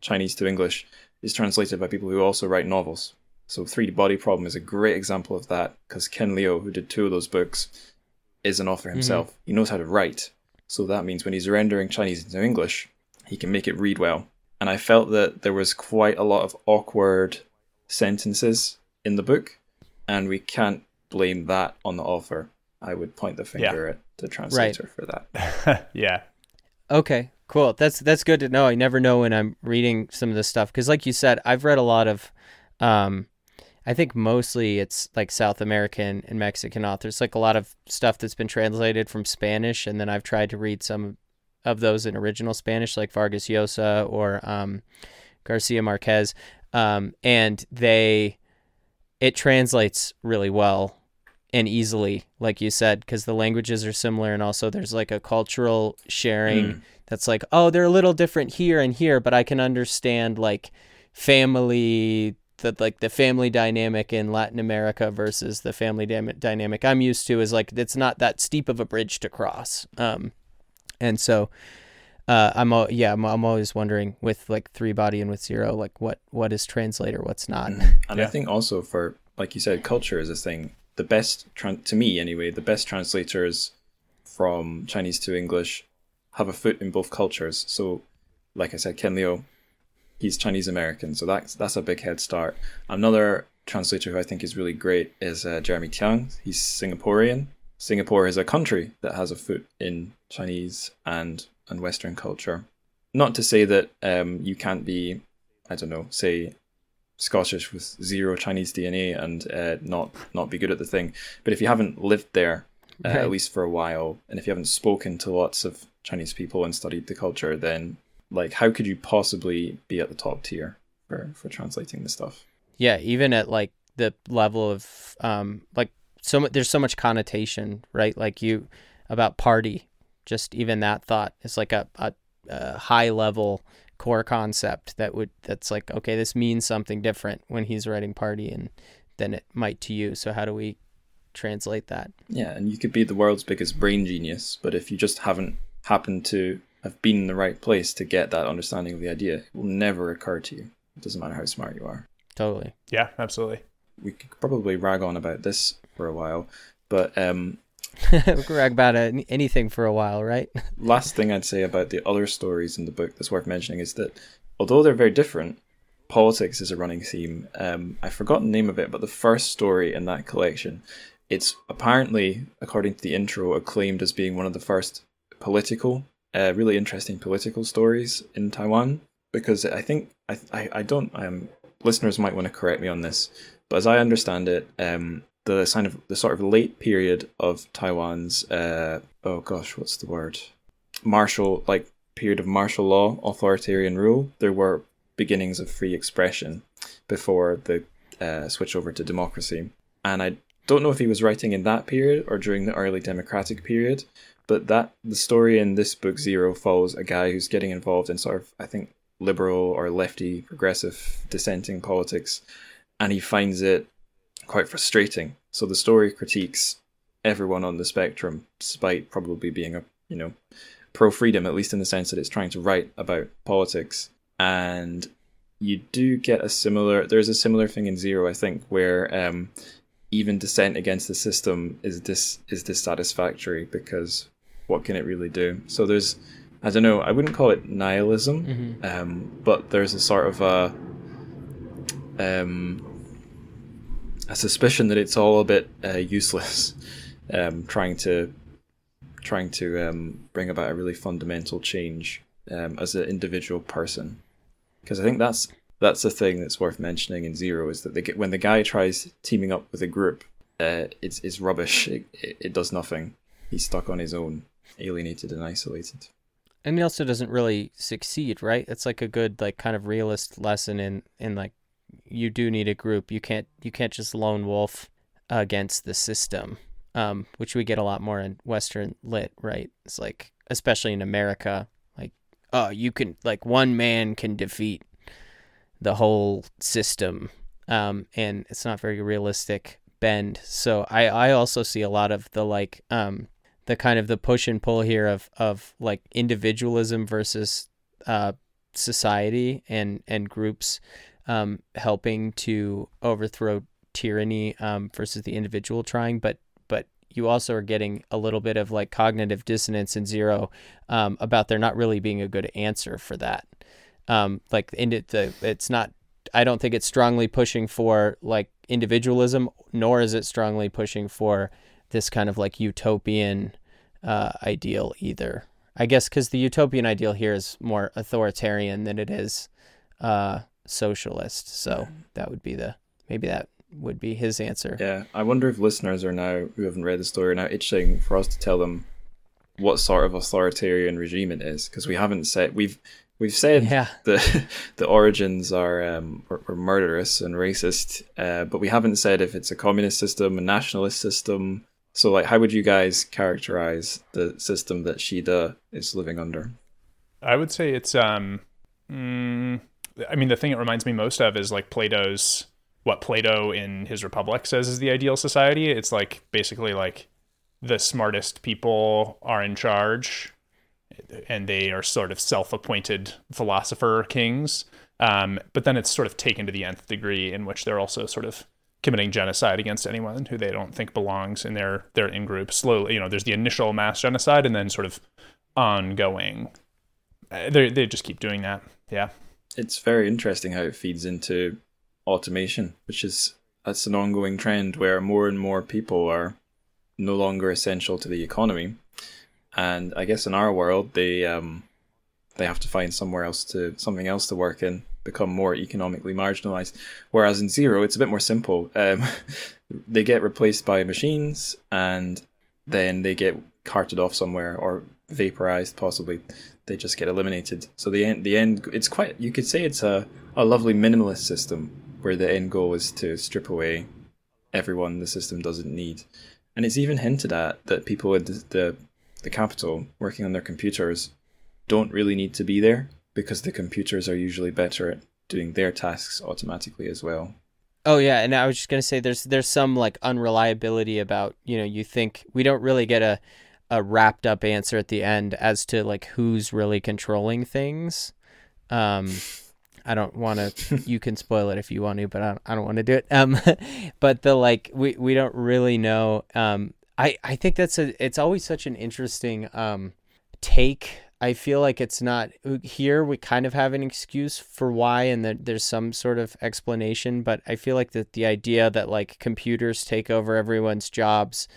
S1: Chinese to English is translated by people who also write novels. So 3D Body Problem is a great example of that because Ken Liu, who did two of those books, is an author himself. He knows how to write. So that means when he's rendering Chinese into English, he can make it read well. And I felt that there was quite a lot of awkward sentences in the book, and we can't blame that on the author. I would point the finger at the translator for that. [laughs]
S3: yeah.
S2: Okay, cool. That's that's good to know. I never know when I'm reading some of this stuff because, like you said, I've read a lot of. Um, I think mostly it's like South American and Mexican authors, like a lot of stuff that's been translated from Spanish, and then I've tried to read some of those in original Spanish, like Vargas Llosa or um, Garcia Marquez, um, and they it translates really well and easily, like you said, because the languages are similar, and also there's like a cultural sharing
S1: Mm.
S2: that's like, oh, they're a little different here and here, but I can understand like family, the like the family dynamic in Latin America versus the family dam- dynamic I'm used to is like it's not that steep of a bridge to cross. Um, and so. Uh, I'm al- yeah, I'm, I'm always wondering with like three body and with zero, like what what is translator, what's not.
S1: And I think also for, like you said, culture is a thing. The best, tran to me anyway, the best translators from Chinese to English have a foot in both cultures. So, like I said, Ken Liu, he's Chinese American, so that's that's a big head start. Another translator who I think is really great is uh, Jeremy Tiang. He's Singaporean. Singapore is a country that has a foot in Chinese and and Western culture. Not to say that um, you can't be, I don't know, say Scottish with zero Chinese DNA and uh, not not be good at the thing. But if you haven't lived there uh,
S2: Right.
S1: at least for a while, and if you haven't spoken to lots of Chinese people and studied the culture, then like how could you possibly be at the top tier for for translating this stuff?
S2: Yeah, even at like the level of um like so mu- there's so much connotation, right? Like you about party, just even that thought is like a, a, a high level core concept that would that's like okay, this means something different when he's writing party and than it might to you. So how do we translate that?
S1: Yeah, and you could be the world's biggest brain genius, but if you just haven't happened to have been in the right place to get that understanding of the idea. It will never occur to you. It doesn't matter how smart you are.
S2: Totally.
S3: Yeah, absolutely.
S1: We could probably rag on about this for a while, but um, [laughs]
S2: we could rag about anything for a while, right? [laughs]
S1: last thing I'd say about the other stories in the book that's worth mentioning is that although they're very different, politics is a running theme. Um, I forgot the name of it, but the first story in that collection, it's apparently, according to the intro, acclaimed as being one of the first political, uh, really interesting political stories in Taiwan. Because I think I I, I don't um listeners might want to correct me on this, but as I understand it, um, the kind of the sort of late period of Taiwan's uh oh gosh, what's the word? Martial like period of martial law, authoritarian rule. There were beginnings of free expression before the uh, switch over to democracy, and I don't know if he was writing in that period or during the early democratic period, but that the story in this book Zero follows a guy who's getting involved in sort of I think liberal or lefty progressive dissenting politics, and he finds it quite frustrating. So the story critiques everyone on the spectrum, despite probably being a you know pro freedom, at least in the sense that it's trying to write about politics. And you do get a similar. There's a similar thing in Zero, I think, where um, even dissent against the system is dis is dissatisfactory because what can it really do? So there's, I don't know, I wouldn't call it nihilism,
S2: Mm-hmm.
S1: um, but there's a sort of a um, a suspicion that it's all a bit uh, useless, [laughs] um, trying to trying to um, bring about a really fundamental change um, as an individual person. Because I think that's that's the thing that's worth mentioning in Zero is that they get, when the guy tries teaming up with a group, uh, it's it's rubbish. It, it, it does nothing. He's stuck on his own, alienated and isolated.
S2: And he also doesn't really succeed, right? It's like a good, like, kind of realist lesson in in like you do need a group. You can't you can't just lone wolf against the system, um, which we get a lot more in Western lit, right? It's like especially in America, like oh, you can like one man can defeat the whole system, um, and it's not very realistic bend. So I I also see a lot of the like um the kind of the push and pull here of of like individualism versus uh society and and groups um, helping to overthrow tyranny um, versus the individual trying, but but you also are getting a little bit of like cognitive dissonance in zero um, about there not really being a good answer for that. Um, like in it, the it's not. I don't think it's strongly pushing for like individualism, nor is it strongly pushing for this kind of like utopian uh, ideal either. I guess because the utopian ideal here is more authoritarian than it is uh, socialist. So that would be the maybe that would be his answer.
S1: Yeah, I wonder if listeners are now who haven't read the story are now itching for us to tell them what sort of authoritarian regime it is because we haven't said we've we've said
S2: Yeah.
S1: the [laughs] the origins are um are, are murderous and racist, uh, but we haven't said if it's a communist system, a nationalist system. So, like, how would you guys characterize the system that Shida is living under?
S3: I would say it's um mm, I mean the thing it reminds me most of is like Plato's what Plato in his Republic says is the ideal society. It's like basically like the smartest people are in charge and they are sort of self-appointed philosopher kings. Um, but then it's sort of taken to the nth degree in which they're also sort of committing genocide against anyone who they don't think belongs in their their in group. Slowly, you know, there's the initial mass genocide and then sort of ongoing. Uh, They they just keep doing that. Yeah.
S1: It's very interesting how it feeds into automation, which is that's an ongoing trend where more and more people are no longer essential to the economy, and I guess in our world they um they have to find somewhere else to something else to work in, become more economically marginalized. Whereas in zero, it's a bit more simple. Um, [laughs] they get replaced by machines, and then they get carted off somewhere or vaporized, possibly. They just get eliminated. So the end, the end, it's quite. You could say it's a a lovely minimalist system where the end goal is to strip away everyone the system doesn't need. And it's even hinted at that people in the, the the capital working on their computers don't really need to be there because the computers are usually better at doing their tasks automatically as well.
S2: Oh yeah, and I was just gonna say there's there's some like unreliability about you know you think we don't really get a a wrapped up answer at the end as to like who's really controlling things. Um, I don't want to. [laughs] you can spoil it if you want to, but I don't, I don't want to do it. Um, [laughs] but the like we we don't really know. Um, I I think that's a. It's always such an interesting um take. I feel like it's not here. We kind of have an excuse for why, and that there's some sort of explanation. But I feel like that the idea that like computers take over everyone's jobs,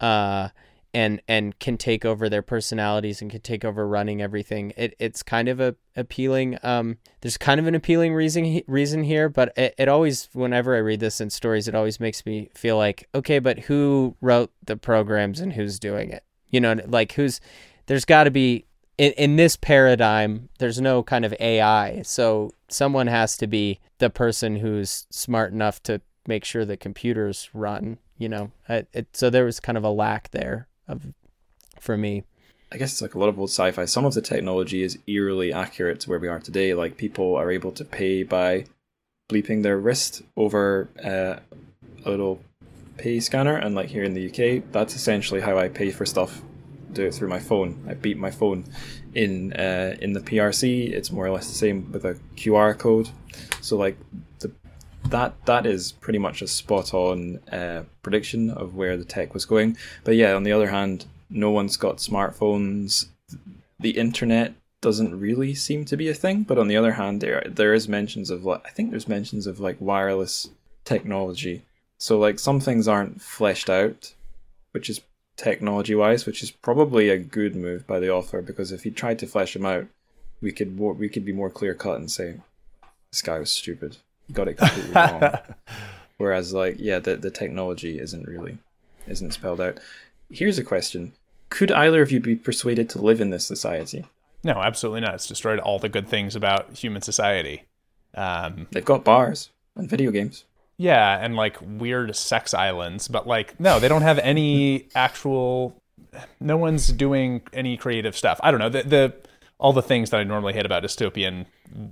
S2: uh, and and can take over their personalities and can take over running everything. It it's kind of a appealing. Um, there's kind of an appealing reason reason here, but it, it always whenever I read this in stories, it always makes me feel like okay, but who wrote the programs and who's doing it? You know, like who's there's got to be in, in this paradigm there's no kind of ai so someone has to be the person who's smart enough to make sure the computers run you know it, it, so there was kind of a lack there of for me.
S1: I guess it's like a lot of old sci-fi. Some of the technology is eerily accurate to where we are today. Like people are able to pay by bleeping their wrist over uh, a little pay scanner, and like here in the UK, that's essentially how I pay for stuff. Do it through my phone. I beat my phone. In uh, in the PRC, it's more or less the same with a QR code. So like the that that is pretty much a spot on uh, prediction of where the tech was going. But yeah, on the other hand, no one's got smartphones. The internet doesn't really seem to be a thing. But on the other hand, there there is mentions of like I think there's mentions of like wireless technology. So like some things aren't fleshed out, which is technology wise, which is probably a good move by the author because if he tried to flesh him out, we could more, we could be more clear cut and say this guy was stupid he got it completely [laughs] wrong. Whereas, like, yeah, the the technology isn't really isn't spelled out. Here's a question: Could either of you be persuaded to live in this society?
S3: No, absolutely not. It's destroyed all the good things about human society. Um,
S1: They've got bars and video games.
S3: Yeah, and like weird sex islands, but like no, they don't have any actual. No one's doing any creative stuff. I don't know the the all the things that I normally hate about dystopian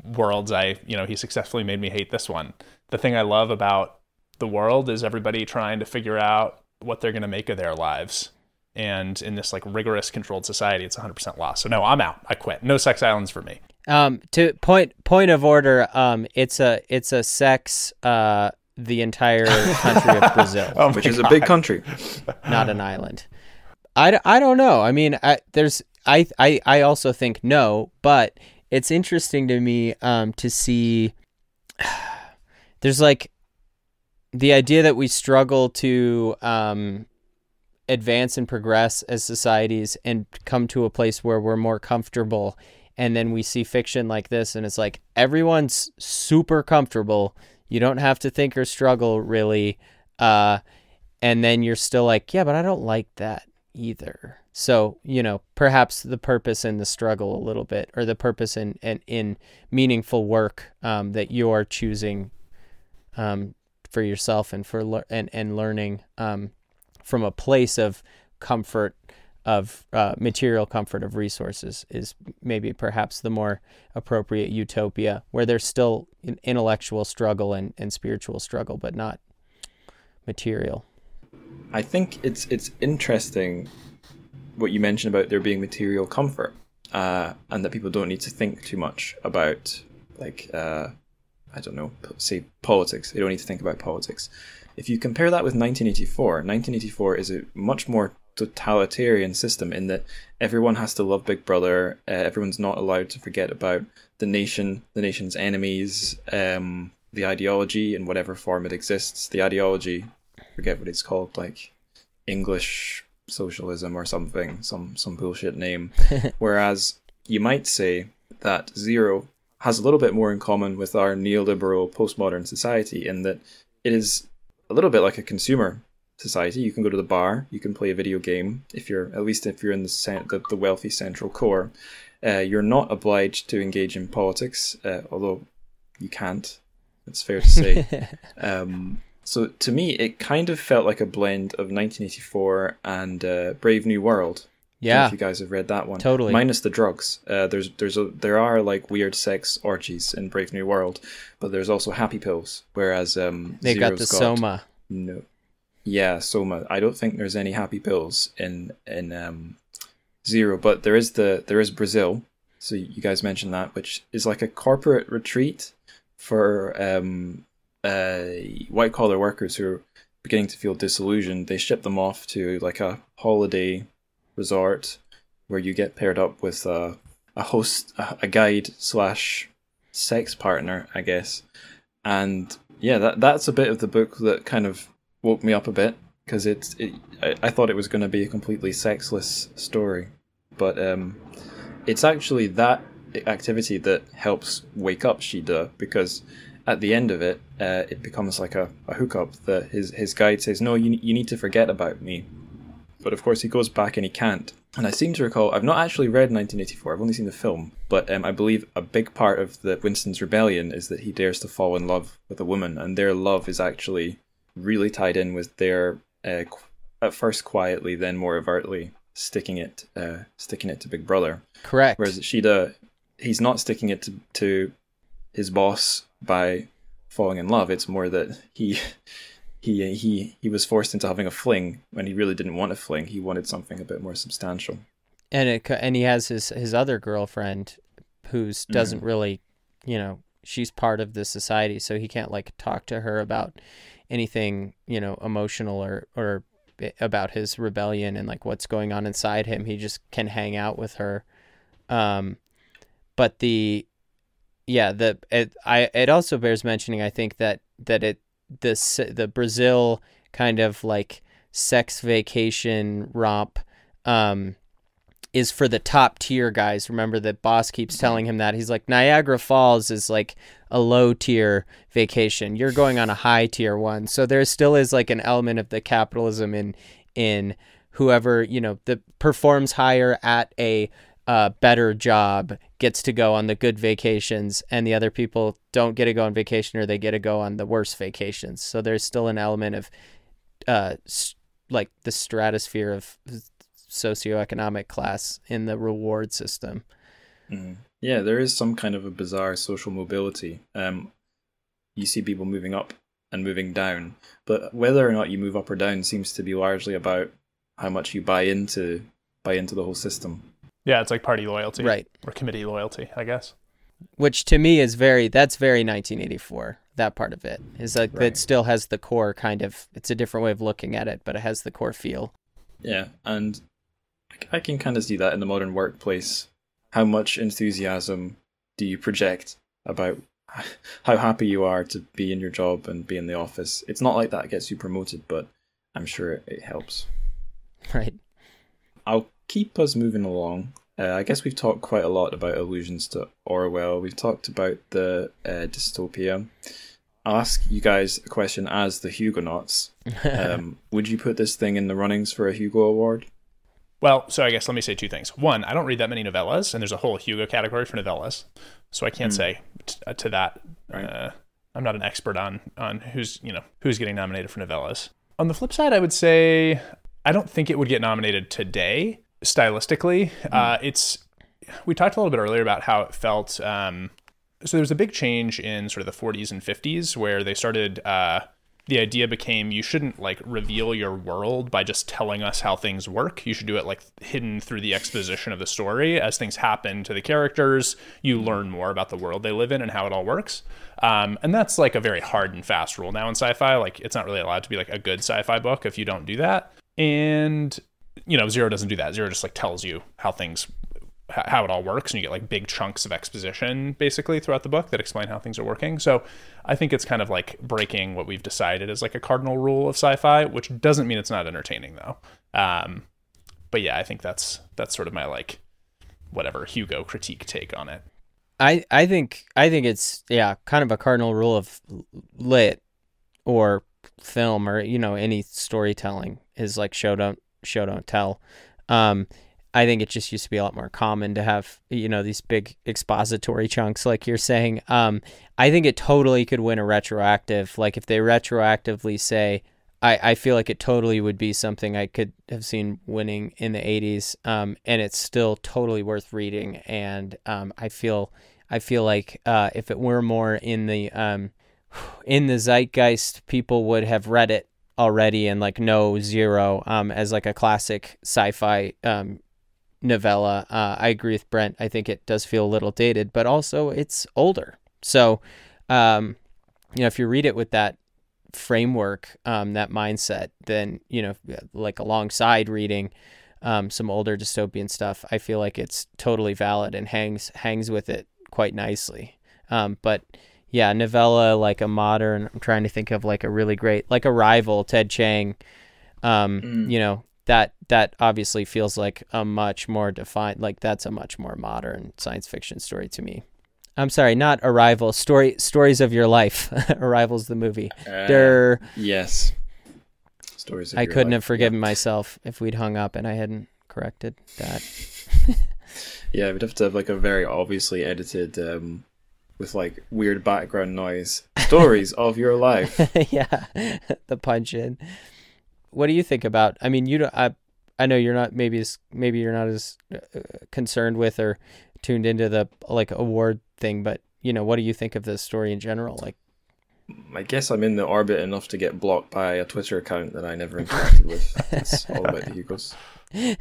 S3: worlds, I, you know, he successfully made me hate this one. The thing I love about the world is everybody trying to figure out what they're going to make of their lives. And in this like rigorous controlled society, it's 100% loss. So no, I'm out. I quit. No sex islands for me.
S2: Um, to point point of order, um, it's a it's a sex uh the entire country of Brazil, [laughs]
S1: oh which is God. a big country,
S2: not an island. I, I don't know. I mean, I, there's I, I I also think no, but it's interesting to me um, to see. [sighs] There's like the idea that we struggle to um, advance and progress as societies and come to a place where we're more comfortable, and then we see fiction like this, and it's like everyone's super comfortable. You don't have to think or struggle really, uh, and then you're still like, yeah, but I don't like that either. So, you know, perhaps the purpose in the struggle a little bit, or the purpose in in, in meaningful work um, that you are choosing um, for yourself and for le- and and learning um, from a place of comfort of uh, material comfort of resources is maybe perhaps the more appropriate utopia where there's still an intellectual struggle and, and spiritual struggle but not material
S1: i think it's it's interesting what you mentioned about there being material comfort, uh, and that people don't need to think too much about, like, uh, I don't know, say politics. They don't need to think about politics. If you compare that with 1984, 1984 is a much more totalitarian system in that everyone has to love Big Brother. Uh, everyone's not allowed to forget about the nation, the nation's enemies, um, the ideology in whatever form it exists. The ideology, forget what it's called, like English socialism or something, some some bullshit name. [laughs] Whereas you might say that zero has a little bit more in common with our neoliberal postmodern society in that it is a little bit like a consumer society. You can go to the bar, you can play a video game if you're at least if you're in the cent- the, the wealthy central core. Uh, you're not obliged to engage in politics, uh, although you can't. It's fair to say. [laughs] um, so to me, it kind of felt like a blend of 1984 and uh, Brave New World.
S2: Yeah,
S1: if you guys have read that one,
S2: totally.
S1: Minus the drugs. Uh, there's there's a, there are like weird sex orgies in Brave New World, but there's also happy pills. Whereas um,
S2: they Zero's got the got, soma.
S1: No, yeah, soma. I don't think there's any happy pills in in um, Zero, but there is the there is Brazil. So you guys mentioned that, which is like a corporate retreat for um, uh, white collar workers who are beginning to feel disillusioned. They ship them off to like a holiday resort where you get paired up with a, a host, a, a guide slash sex partner, I guess. And yeah, that that's a bit of the book that kind of woke me up a bit because it's it, I, I thought it was going to be a completely sexless story, but um, it's actually that activity that helps wake up Shida because at the end of it, uh, it becomes like a, a hookup. That his his guide says, "No, you you need to forget about me," but of course he goes back and he can't. And I seem to recall I've not actually read 1984. I've only seen the film, but um, I believe a big part of the Winston's rebellion is that he dares to fall in love with a woman, and their love is actually really tied in with their uh, at first quietly, then more overtly sticking it uh, sticking it to Big Brother.
S2: Correct.
S1: Whereas Shida, he's not sticking it to, to his boss by falling in love. It's more that he [laughs] he he he was forced into having a fling when he really didn't want a fling. He wanted something a bit more substantial.
S2: And it and he has his his other girlfriend, who's doesn't
S1: Mhm.
S2: really, you know, she's part of the society, so he can't like talk to her about anything, you know, emotional or or about his rebellion and like what's going on inside him. He just can hang out with her. Um, but the yeah the it I it also bears mentioning I think that that it this the Brazil kind of like sex vacation romp um is for the top tier guys. Remember that boss keeps telling him that he's like Niagara Falls is like a low tier vacation. You're going on a high tier one. So there still is like an element of the capitalism in in whoever you know that performs higher at a uh, better job gets to go on the good vacations and the other people don't get to go on vacation or they get to go on the worst vacations so there's still an element of uh s- like the stratosphere of socioeconomic class in the reward system
S1: Mm. Yeah, there is some kind of a bizarre social mobility. Um, you see people moving up and moving down, but whether or not you move up or down seems to be largely about how much you buy into buy into the whole system.
S3: Yeah, it's like party loyalty,
S2: right
S3: Or committee loyalty, I guess.
S2: which to me is very that's very 1984 that part of it is like
S1: Right.
S2: it still has the core kind of it's a different way of looking at it but it has the core feel
S1: Yeah, and I can kind of see that in the modern workplace. How much enthusiasm do you project about [laughs] how happy you are to be in your job and be in the office? It's not like that gets you promoted, but I'm sure it, it helps. [laughs]
S2: right
S1: I'll keep us moving along. Uh, I guess we've talked quite a lot about allusions to Orwell. We've talked about the uh, dystopia. I'll ask you guys a question as the Hugonauts. [laughs] Um, would you put this thing in the runnings for a Hugo Award?
S3: Well, so I guess let me say two things. One, I don't read that many novellas, and there's a whole Hugo category for novellas, so I can't
S1: Hmm.
S3: say t- uh, to that.
S1: Right.
S3: Uh, I'm not an expert on on who's you know who's getting nominated for novellas. On the flip side, I would say I don't think it would get nominated today. Stylistically, uh, it's we talked a little bit earlier about how it felt. Um, so there was a big change in sort of the 40s and 50s where they started. Uh, the idea became you shouldn't like reveal your world by just telling us how things work. You should do it like hidden through the exposition of the story. As things happen to the characters, you learn more about the world they live in and how it all works. Um, and that's like a very hard and fast rule now in sci-fi. Like it's not really allowed to be like a good sci-fi book if you don't do that. And you know, Zero doesn't do that. Zero just like tells you how things how it all works and you get like big chunks of exposition basically throughout the book that explain how things are working. So i think it's kind of like breaking what we've decided is like a cardinal rule of sci-fi which doesn't mean it's not entertaining though. Um, but yeah i think that's that's sort of my like whatever hugo critique take on it.
S2: I I think I think it's yeah, kind of a cardinal rule of lit or film or you know any storytelling is like show don't show don't tell. Um, I think it just used to be a lot more common to have you know these big expository chunks like you're saying. Um, I think it totally could win a retroactive. Like if they retroactively say. I, I feel like it totally would be something I could have seen winning in the 80s, um, and it's still totally worth reading. And um, I feel I feel like uh, if it were more in the um, in the zeitgeist, people would have read it already and like know Zero um, as like a classic sci-fi um, novella. Uh, I agree with Brent. I think it does feel a little dated, but also it's older. So, um, you know, if you read it with that framework, um, that mindset, then you know, like alongside reading um, some older dystopian stuff, I feel like it's totally valid and hangs hangs with it quite nicely. Um, but yeah, novella like a modern. I'm trying to think of like a really great like Arrival Ted Chiang. Um,
S1: Mm.
S2: You know that that obviously feels like a much more defined like that's a much more modern science fiction story to me. I'm sorry, not Arrival. Story stories of your life. [laughs] Arrival's the movie.
S1: Uh,
S2: Der.
S1: yes. Stories. Of
S2: I couldn't
S1: life.
S2: have forgiven myself if we'd hung up and I hadn't corrected that. [laughs]
S1: Yeah, we'd have to have like a very obviously edited, um, with like weird background noise. [laughs] Stories of your life.
S2: yeah, the punch in. What do you think about? I mean, you don't. I, I know you're not. Maybe as maybe you're not as uh, concerned with or tuned into the like award thing, but you know, what do you think of the story in general? Like,
S1: I guess I'm in the orbit enough to get blocked by a Twitter account that I never interacted with. It's all about the Hugos.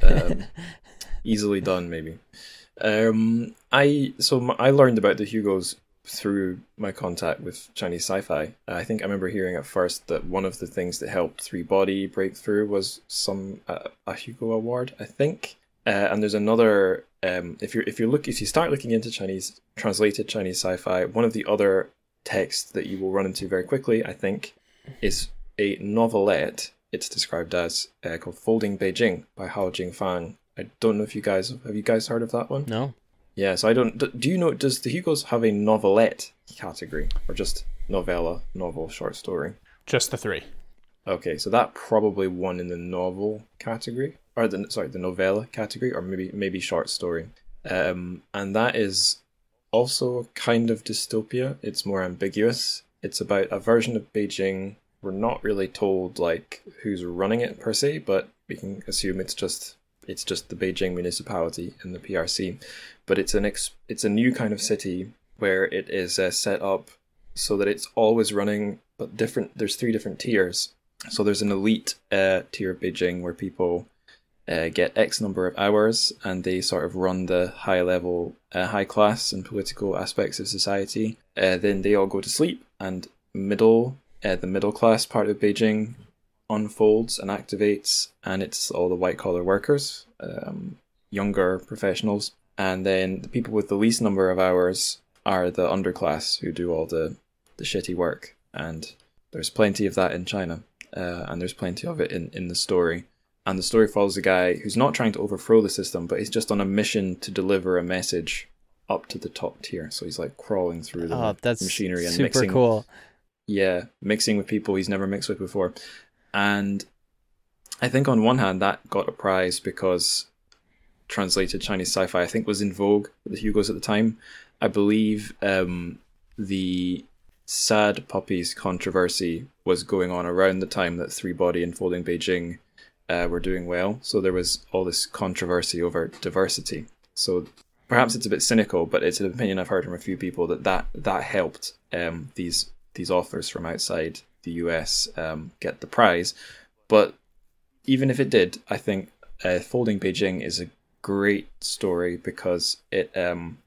S1: Um, easily done, maybe. Um, I so I learned about the Hugos through my contact with Chinese sci-fi. I think I remember hearing at first that one of the things that helped Three Body break through was some uh, a Hugo Award. I think, uh, and there's another. Um, if you if you look if you start looking into Chinese translated Chinese sci-fi, one of the other texts that you will run into very quickly, I think, is a novelette. It's described as uh, called "Folding Beijing" by Hao Jingfang. I don't know if you guys have you guys heard of that one.
S2: no.
S1: Yeah, so I don't. Do you know? Does the Hugos have a novelette category or just novella, novel, short story?
S3: Just the three.
S1: Okay, so that probably won in the novel category, or the sorry, the novella category, or maybe maybe short story. Um, and that is also kind of dystopia. It's more ambiguous. It's about a version of Beijing. We're not really told like who's running it per se, but we can assume it's just it's just the Beijing municipality and the PRC. But it's an ex- it's a new kind of city where it is uh, set up so that it's always running, but different. There's three different tiers. So there's an elite uh, tier of Beijing where people uh, get X number of hours and they sort of run the high level, uh, high class and political aspects of society. Uh, then they all go to sleep, and middle, uh, the middle class part of Beijing unfolds and activates, and it's all the white collar workers, um, younger professionals, and then the people with the least number of hours are the underclass who do all the the shitty work, and there's plenty of that in China, uh, and there's plenty of it in in the story. And the story follows a guy who's not trying to overthrow the system, but he's just on a mission to deliver a message up to the top tier. So he's like crawling through the
S2: Oh, that's
S1: machinery and
S2: super
S1: mixing
S2: cool.
S1: yeah, mixing with people he's never mixed with before. And I think on one hand that got a prize because translated Chinese sci-fi I think was in vogue with the Hugos at the time. I believe um, the sad puppies controversy was going on around the time that Three Body and Folding Beijing uh, were doing well. So there was all this controversy over diversity. So perhaps it's a bit cynical, but it's an opinion I've heard from a few people that that, that helped um, these these authors from outside the US um, get the prize. But even if it did, I think uh, Folding Beijing is a great story because it um,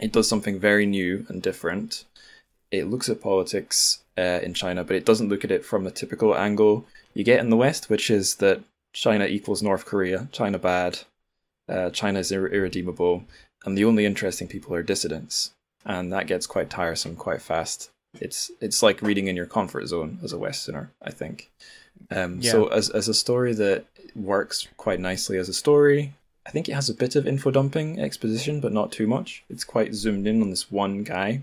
S1: it does something very new and different. It looks at politics uh, in China, but it doesn't look at it from the typical angle you get in the West, which is that China equals North Korea, China bad, uh, China is ir- irredeemable, and the only interesting people are dissidents, and that gets quite tiresome quite fast. It's it's like reading in your comfort zone as a Westerner, I think. Um, So as as a story that works quite nicely as a story, I think it has a bit of info dumping exposition, but not too much. It's quite zoomed in on this one guy,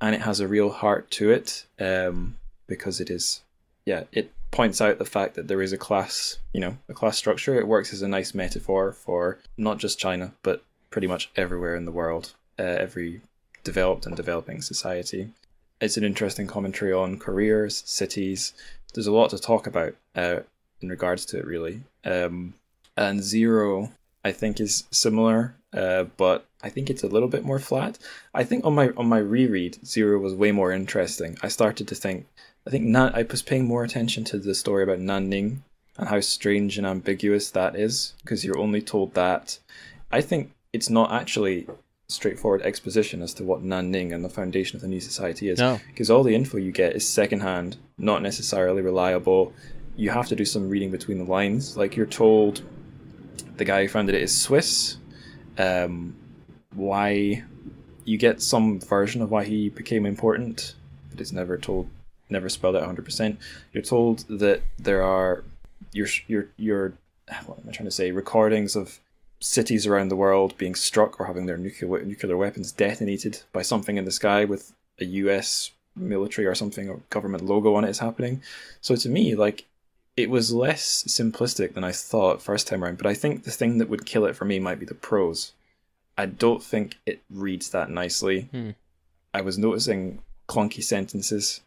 S1: and it has a real heart to it um, because it is, yeah, it points out the fact that there is a class, you know, a class structure. It works as a nice metaphor for not just China, but pretty much everywhere in the world, uh, every developed and developing society. It's an interesting commentary on careers, cities. There's a lot to talk about uh, in regards to it, really. Um, and Zero, I think, is similar, uh, but I think it's a little bit more flat. I think on my on my reread, Zero was way more interesting. I started to think, I think Nan, I was paying more attention to the story about Nanning and how strange and ambiguous that is because you're only told that. I think it's not actually straightforward exposition as to what Nanning and the foundation of the new society is.
S2: No.
S1: Because all the info you get is secondhand, not necessarily reliable. You have to do some reading between the lines. Like you're told the guy who founded it is Swiss. Um, why you get some version of why he became important, but it's never told, never spelled out 100%. You're told that there are your your your what am I trying to say? Recordings of cities around the world being struck or having their nuclear nuclear weapons detonated by something in the sky with a U.S. military or something or government logo on it is happening. So to me, like it was less simplistic than I thought first time around. But I think the thing that would kill it for me might be the prose. I don't think it reads that nicely.
S2: Hmm.
S1: I was noticing clunky sentences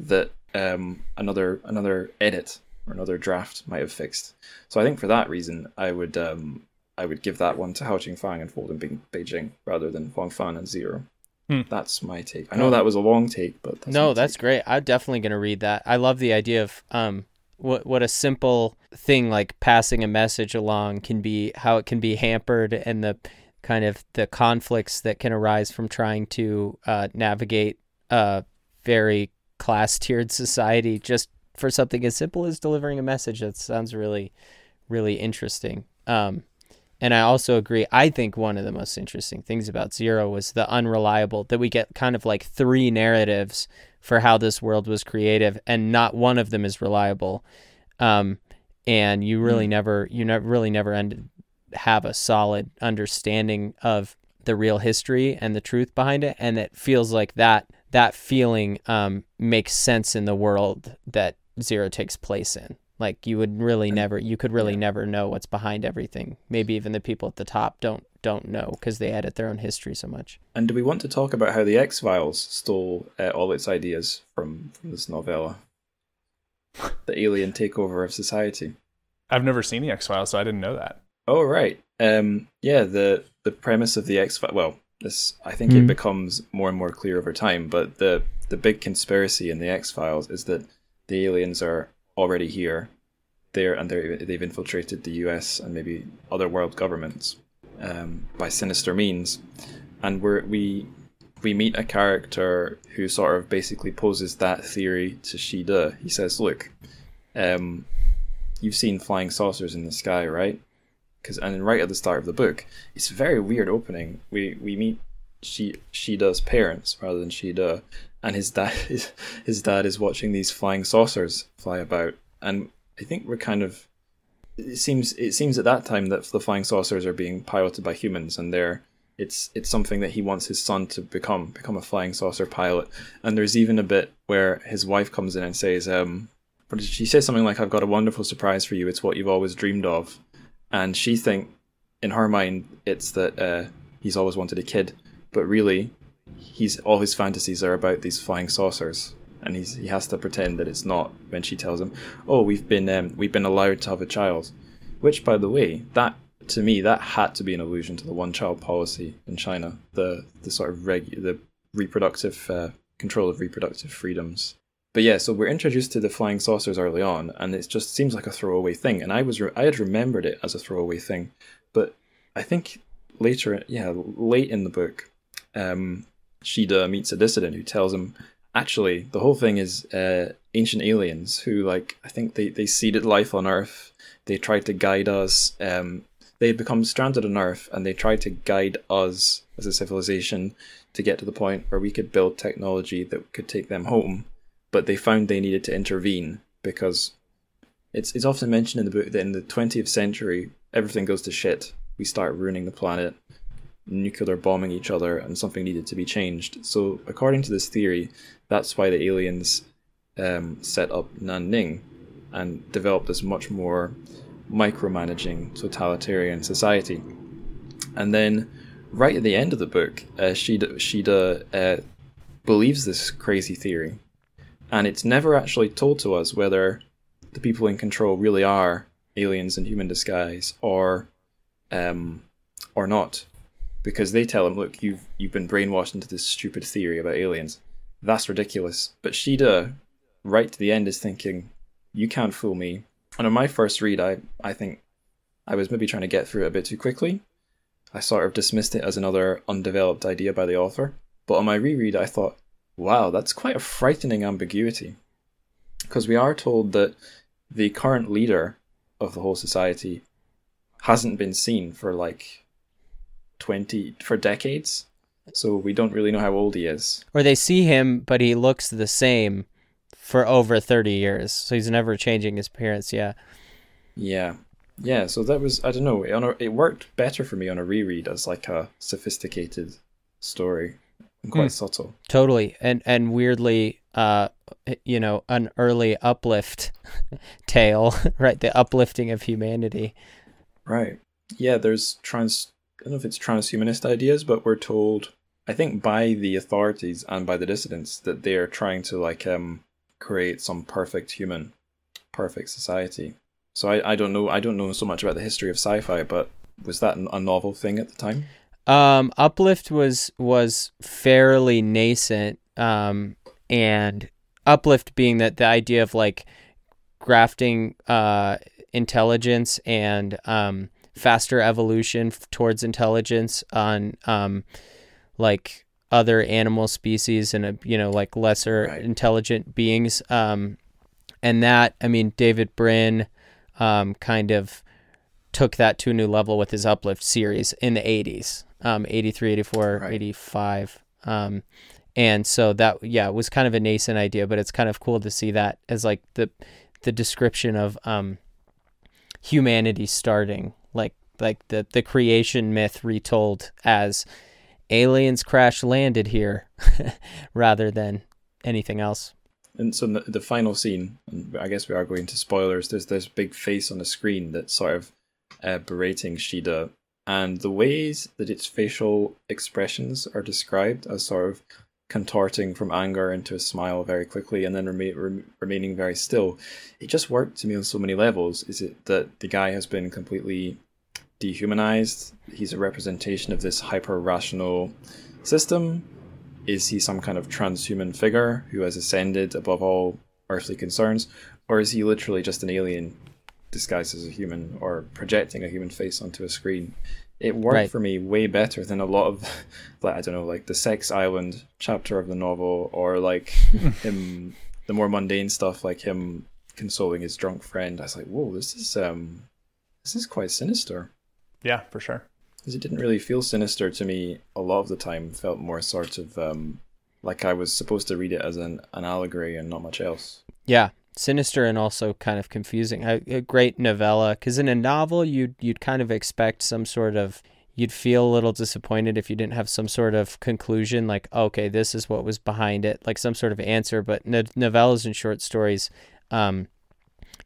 S1: that um, another another edit or another draft might have fixed. So I think for that reason, I would um, I would give that one to Hao Jingfang and Folding Be- Beijing rather than Huang Fan and Zero.
S3: Hmm.
S1: That's my take. I know that was a long take, but that's
S2: no,
S1: my
S2: that's great. I'm definitely gonna read that. I love the idea of um what what a simple thing like passing a message along can be, how it can be hampered, and the kind of the conflicts that can arise from trying to uh, navigate a very class tiered society just for something as simple as delivering a message. That sounds really, really interesting. Um, and I also agree. I think one of the most interesting things about Zero was the unreliable that we get kind of like three narratives for how this world was creative, and not one of them is reliable. Um, and you really never, you never really never end, have a solid understanding of the real history and the truth behind it, and it feels like that that feeling um, makes sense in the world that Zero takes place in. Like you would really never, you could really never know what's behind everything. Maybe even the people at the top don't don't know because they edit their own history so much.
S1: And do we want to talk about how the X Files stole uh, all its ideas from, from this novella? [laughs] the alien takeover of society.
S3: I've never seen the X Files, so I didn't know that.
S1: Oh right. Um, yeah. The the premise of the X Files. Well, this I think it
S2: Mhm.
S1: becomes more and more clear over time. But the the big conspiracy in the X Files is that the aliens are already here. They're and they they've infiltrated the U.S. and maybe other world governments um, by sinister means, and we're, we we meet a character who sort of basically poses that theory to Shida. He says, "Look, um, you've seen flying saucers in the sky, right? Because and right at the start of the book, it's a very weird opening. We we meet she Shida's parents rather than Shida, and his dad [laughs] his, his dad is watching these flying saucers fly about, and I think we're kind of. It seems it seems at that time that the flying saucers are being piloted by humans, and they're it's it's something that he wants his son to become become a flying saucer pilot. And there's even a bit where his wife comes in and says, um, but she says something like, "I've got a wonderful surprise for you. It's what you've always dreamed of." And she think, in her mind, it's that uh, he's always wanted a kid, but really, he's all his fantasies are about these flying saucers, and he's he has to pretend that it's not. When she tells him, "Oh, we've been um, we've been allowed to have a child," which, by the way, that to me that had to be an allusion to the one-child policy in China, the the sort of reg the reproductive uh, control of reproductive freedoms but yeah, so we're introduced to the flying saucers early on, and it just seems like a throwaway thing. And I was re- I had remembered it as a throwaway thing, but I think later, yeah, late in the book, um, Shida meets a dissident who tells him, actually, the whole thing is uh, ancient aliens who, like, I think they they seeded life on Earth. They tried to guide us. Um, they become stranded on Earth, and they tried to guide us as a civilization to get to the point where we could build technology that could take them home but they found they needed to intervene because it's it's often mentioned in the book that in the 20th century everything goes to shit. We start ruining the planet, nuclear bombing each other, and something needed to be changed. So according to this theory, that's why the aliens um, set up Nanning and developed this much more micromanaging totalitarian society. And then, right at the end of the book, uh, Shida, Shida uh, believes this crazy theory and it's never actually told to us whether the people in control really are aliens in human disguise or um or not because they tell him look you've you've been brainwashed into this stupid theory about aliens that's ridiculous but shida right to the end is thinking you can't fool me And on my first read, I I think I was maybe trying to get through it a bit too quickly. I sort of dismissed it as another undeveloped idea by the author. But on my reread, I thought, wow, that's quite a frightening ambiguity. Because we are told that the current leader of the whole society hasn't been seen for like 20 for decades so we don't really know how old he is
S2: Or they see him, but he looks the same for over 30 years. So he's never changing his appearance. Yeah.
S1: yeah yeah so that was i don't know on a, it worked better for me on a reread as like a sophisticated story and quite
S3: Hmm.
S1: subtle
S2: Totally. And and weirdly uh you know, an early uplift [laughs] tale, [laughs] right? The uplifting of humanity.
S1: right yeah there's trans don't know if it's transhumanist ideas but we're told i think by the authorities and by the dissidents that they are trying to like um create some perfect human perfect society. So i, I don't know i don't know so much about the history of sci-fi but was that a novel thing at the time?
S2: Um, Uplift was was fairly nascent, um, and Uplift being that the idea of like grafting uh, intelligence and um, faster evolution f- towards intelligence on um, like other animal species and uh, you know like lesser
S1: Right.
S2: intelligent beings. Um, and that I mean David Brin um, kind of took that to a new level with his Uplift series in the 80s, um, 83, 84,
S1: Right.
S2: 85. Um, and so that, yeah, it was kind of a nascent idea, but it's kind of cool to see that as like the, the description of, um, humanity starting, like, like the, the creation myth retold as aliens crash landed here [laughs] rather than anything else.
S1: and so the, the final scene i guess we are going to spoilers there's this big face on the screen that's sort of uh, berating shida and the ways that its facial expressions are described as sort of contorting from anger into a smile very quickly and then rema- rem- remaining very still. It just worked to me on so many levels. Is it that the guy has been completely dehumanized? He's a representation of this hyper rational system? Is he some kind of transhuman figure who has ascended above all earthly concerns? Or is he literally just an alien disguised as a human or projecting a human face onto a screen it worked
S2: Right.
S1: for me way better than a lot of [laughs] like i don't know like the sex island chapter of the novel or like [laughs] him the more mundane stuff like him consoling his drunk friend. I was like whoa this is um this is quite sinister.
S3: Yeah, for sure.
S1: because it didn't really feel sinister to me a lot of the time. Felt more sort of um like i was supposed to read it as an, an allegory and not much else.
S2: Yeah, sinister and also kind of confusing. A, a great novella, because in a novel, you'd you'd kind of expect some sort of you'd feel a little disappointed if you didn't have some sort of conclusion, like okay, this is what was behind it, like some sort of answer. But no- novellas and short stories um,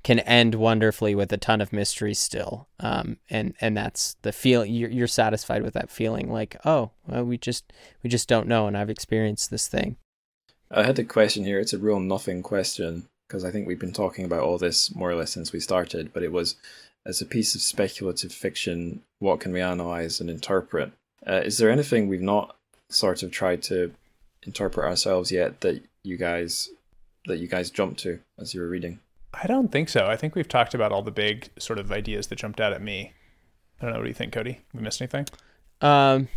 S2: can end wonderfully with a ton of mystery still, um, and and that's the feel you're you're satisfied with that feeling, like oh, well, we just we just don't know, and I've experienced this thing.
S1: i had a question here it's a real nothing question because i think we've been talking about all this more or less since we started but it was as a piece of speculative fiction what can we analyze and interpret uh, is there anything we've not sort of tried to interpret ourselves yet that you guys that you guys jumped to as you were reading
S3: I don't think so. I think we've talked about all the big sort of ideas that jumped out at me. I don't know. What do you think, Cody? We missed anything?
S2: Um,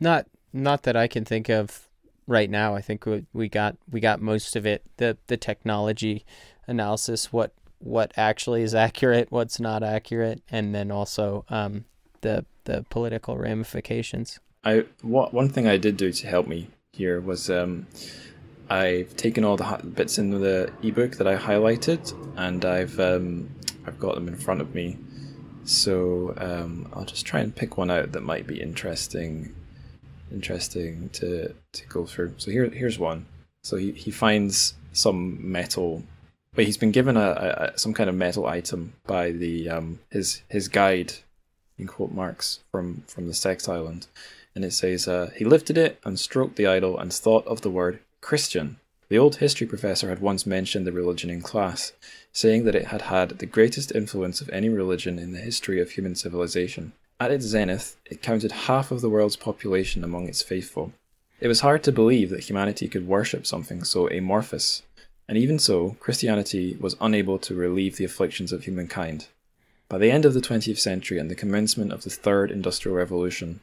S2: not not that I can think of right now. I think we, we got we got most of it. The the technology analysis, what what actually is [laughs] accurate, what's not accurate, and then also um the the political ramifications.
S1: I what one thing I did do to help me here was um, I've taken all the bits in the ebook that I highlighted and I've um, I've got them in front of me. So um, I'll just try and pick one out that might be interesting interesting to to go through. So here here's one. So he, he finds some metal but he's been given a, a, some kind of metal item by the um his his guide in quote marks from from the sex island and it says uh, he lifted it and stroked the idol and thought of the word Christian. The old history professor had once mentioned the religion in class, saying that it had had the greatest influence of any religion in the history of human civilization. At its zenith, it counted half of the world's population among its faithful. It was hard to believe that humanity could worship something so amorphous, And even so, Christianity was unable to relieve the afflictions of humankind. By the end of the 20th century and the commencement of the Third Industrial Revolution,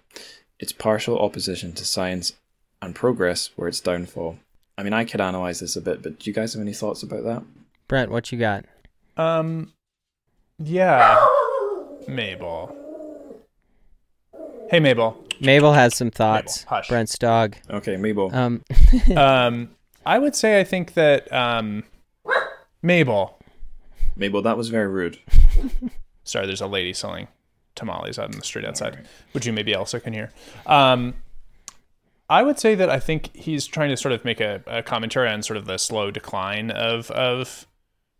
S1: its partial opposition to science and progress were its downfall. I mean, I could analyze this a bit, but do you guys have any thoughts about that?
S2: Brent, what you got?
S3: Um, yeah, Mabel. Hey, Mabel.
S2: Mabel has some thoughts.
S3: Mabel, hush.
S2: Brent's dog.
S1: Okay, Mabel.
S2: Um, [laughs]
S3: um, I would say I think that um, Mabel.
S1: Mabel, that was very rude. [laughs]
S3: Sorry, there's a lady selling tamales out in the street outside, which you maybe also can hear. Um, I would say that I think he's trying to sort of make a, a commentary on sort of the slow decline of of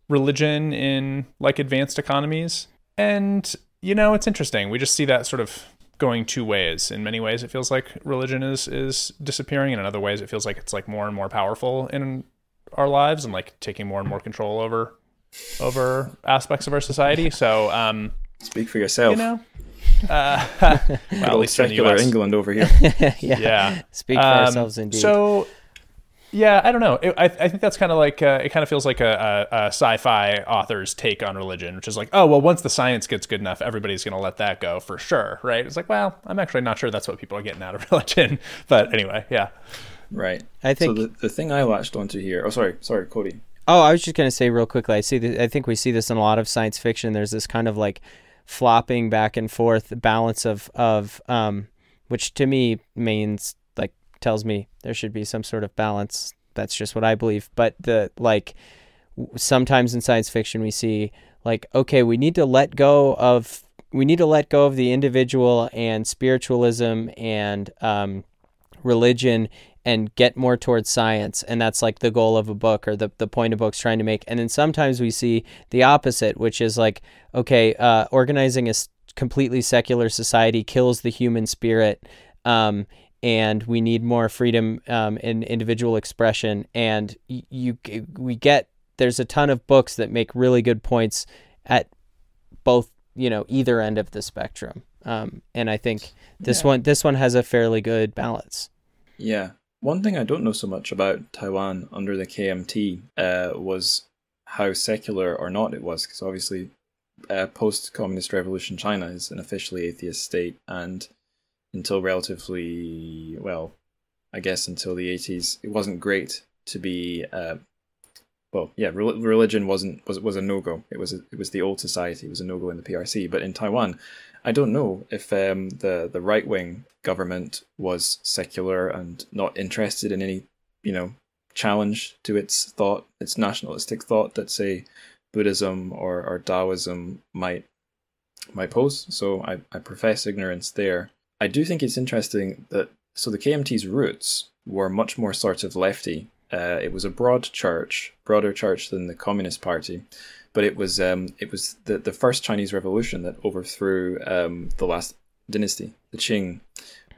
S3: religion in like advanced economies, and you know it's interesting. We just see that sort of going two ways. In many ways, it feels like religion is is disappearing, and in other ways, it feels like it's like more and more powerful in our lives and like taking more and more control over over aspects of our society. So, um,
S1: Speak for yourself.
S3: you know, uh, [laughs] well, at least here in
S1: secular England over here. [laughs]
S2: yeah.
S3: Yeah.
S2: Speak for
S3: Um,
S2: ourselves, indeed.
S3: So, yeah, I don't know. It, I, I think that's kind of like uh, it kind of feels like a, a, a sci-fi author's take on religion, which is like, oh well, once the science gets good enough, everybody's going to let that go for sure, right? It's like, well, I'm actually not sure that's what people are getting out of [laughs] religion, but anyway, yeah.
S1: Right.
S2: I think.
S1: so the, the thing I latched onto here. Oh, sorry, sorry, Cody.
S2: Oh, I was just gonna say real quickly. I see. Th- I think we see this in a lot of science fiction. There's this kind of like flopping back and forth balance of of um, which to me means like tells me there should be some sort of balance. That's just what I believe. But the like sometimes in science fiction we see like okay, we need to let go of we need to let go of the individual and spiritualism and um, religion and get more towards science and that's like the goal of a book or the, the point a book's trying to make and then sometimes we see the opposite which is like okay uh, organizing a completely secular society kills the human spirit um, and we need more freedom um, in individual expression and you we get there's a ton of books that make really good points at both you know either end of the spectrum um, and i think this
S3: Yeah.
S2: one this one has a fairly good balance
S1: Yeah. One thing I don't know so much about Taiwan under the KMT uh, was how secular or not it was, because obviously, uh, post communist revolution China is an officially atheist state, and until relatively, well, I guess until the 80s, it wasn't great to be. Uh, well, yeah, rel- religion wasn't was was a no go. It was a, it was the old society. It was a no go in the PRC. But in Taiwan, I don't know if um, the the right wing government was secular and not interested in any, you know, challenge to its thought, its nationalistic thought that say Buddhism or, or Taoism might might pose. So I, I profess ignorance there. I do think it's interesting that so the KMT's roots were much more sort of lefty. Uh, it was a broad church, broader church than the Communist Party, but it was um, it was the, the first Chinese Revolution that overthrew um, the last dynasty, the Qing,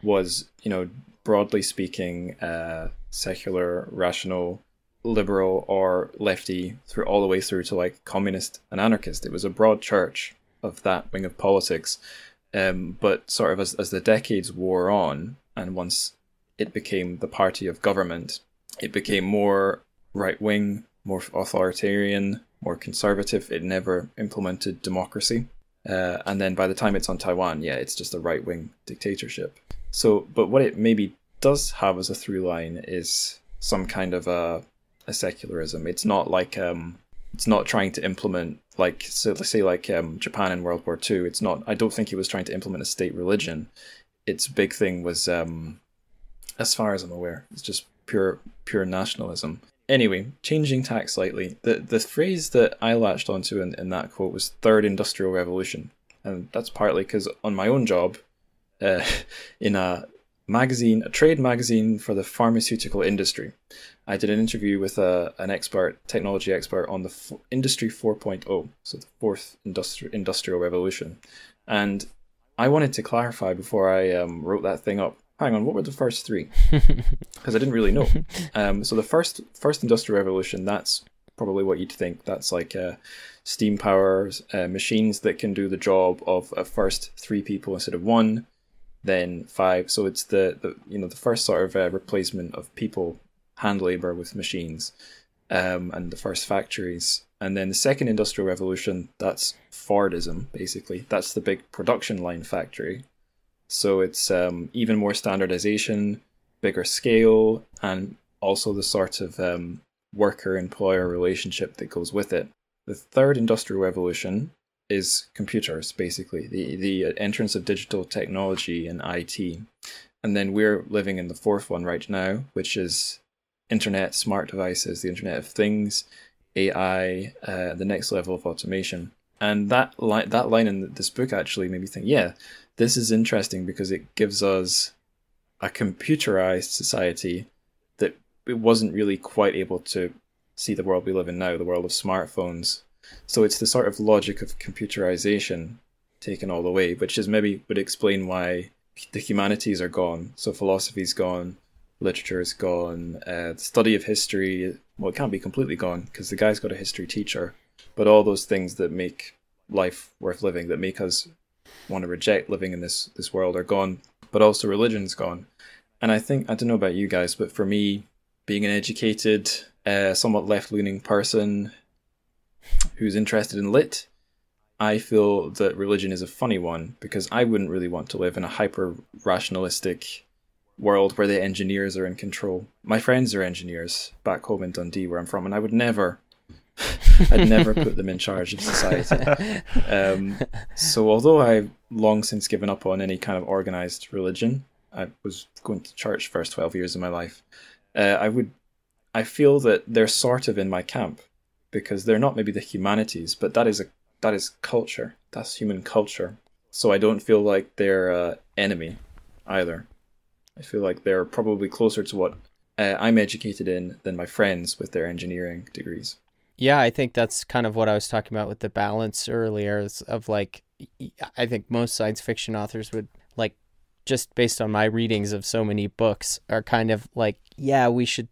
S1: was you know broadly speaking uh, secular, rational, liberal, or lefty through all the way through to like communist and anarchist. It was a broad church of that wing of politics, um, but sort of as as the decades wore on, and once it became the party of government, it became more right wing, more authoritarian, more conservative. It never implemented democracy. Uh, and then by the time it's on Taiwan, yeah, it's just a right wing dictatorship. So, but what it maybe does have as a through line is some kind of a, a secularism. It's not like um, it's not trying to implement like so let's say like um, Japan in World War Two. It's not. I don't think it was trying to implement a state religion. Its big thing was, um, as far as I'm aware, it's just pure pure nationalism. Anyway, changing tack slightly, the the phrase that I latched onto in, in that quote was third industrial revolution. And that's partly because on my own job, uh, [laughs] in a magazine, a trade magazine for the pharmaceutical industry, I did an interview with a, an expert, technology expert on the f- industry 4.0, so the fourth industri- industrial revolution. And I wanted to clarify before I um, wrote that thing up. Hang on, what were the first three? [laughs] Because I didn't really know. [laughs] Um, so the first first industrial revolution, that's probably what you'd think. That's like uh, steam powers, uh, machines that can do the job of at first three people instead of one, then five. So it's the, the you know the first sort of uh, replacement of people hand labor with machines. um, and the first factories. And then the second industrial revolution, that's Fordism, basically. That's the big production line factory. So it's um, even more standardization, bigger scale, and also the sort of um, worker employer relationship that goes with it. The third industrial revolution is computers, basically, the, the entrance of digital technology and IT. And then we're living in the fourth one right now, which is internet, smart devices, the Internet of Things, AI, uh, the next level of automation. And that line, that line in this book actually made me think, yeah, this is interesting because it gives us a computerized society that it wasn't really quite able to see the world we live in now, the world of smartphones. So it's the sort of logic of computerization taken all the way, which is maybe would explain why the humanities are gone. So philosophy's gone, literature is gone, uh, the study of history, well, it can't be completely gone because the guy's got a history teacher, but all those things that make life worth living, that make us want to reject living in this, this world are gone, but also religion's gone. And I think, I don't know about you guys, but for me, being an educated, uh, somewhat left leaning person who's interested in lit, I feel that religion is a funny one because I wouldn't really want to live in a hyper rationalistic world where the engineers are in control. My friends are engineers back home in Dundee, where I'm from, and I would never, [laughs] I'd never put them in charge of society. [laughs] Um, so, although I've long since given up on any kind of organized religion, I was going to church first 12 years of my life. Uh, I would, I feel that they're sort of in my camp because they're not maybe the humanities, but that is a that is culture. That's human culture. So I don't feel like they're uh, enemy either. I feel like they're probably closer to what uh, I'm educated in than my friends with their engineering degrees.
S2: Yeah, I think that's kind of what I was talking about with the balance earlier of like I think most science fiction authors would like just based on my readings of so many books are kind of like yeah, we should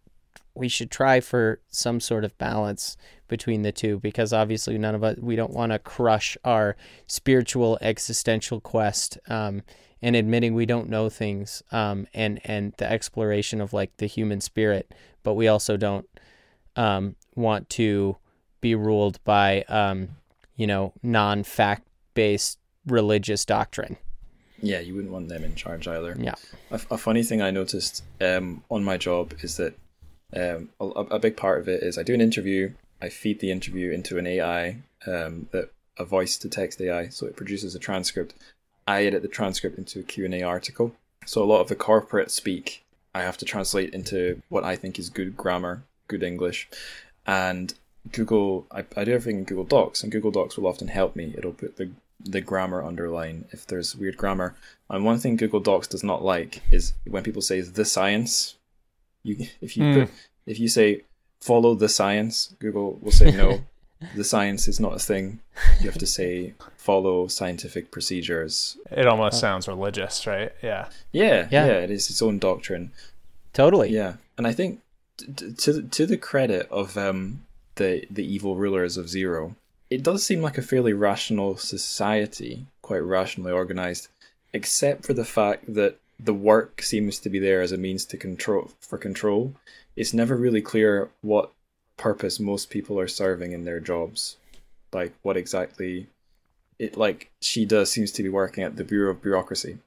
S2: we should try for some sort of balance between the two because obviously none of us we don't want to crush our spiritual existential quest um, and admitting we don't know things um, and and the exploration of like the human spirit but we also don't um, want to be ruled by um, you know non-fact based religious doctrine.
S1: Yeah you wouldn't want them in charge either.
S2: Yeah.
S1: A, a funny thing i noticed um, on my job is that um, a, a, big part of it is I do an interview, I feed the interview into an AI um, that a voice to text AI, so it produces a transcript. I edit the transcript into a Q&A article. So a lot of the corporate speak I have to translate into what I think is good grammar, good English. And Google, I, I do everything in Google Docs, and Google Docs will often help me. It'll put the the grammar underline if there's weird grammar. And one thing Google Docs does not like is when people say the science you if you mm. put, if you say follow the science, Google will say no. [laughs] the science is not a thing. You have to say follow scientific procedures.
S3: It almost oh. sounds religious, right? Yeah.
S1: Yeah, yeah. Yeah. It is its own doctrine.
S2: Totally.
S1: Yeah, and I think t- to to the credit of um, the the evil rulers of Zero, it does seem like a fairly rational society, quite rationally organized, except for the fact that the work seems to be there as a means to control for control. It's never really clear what purpose most people are serving in their jobs. Like what exactly it like she does seems to be working at the Bureau of Bureaucracy.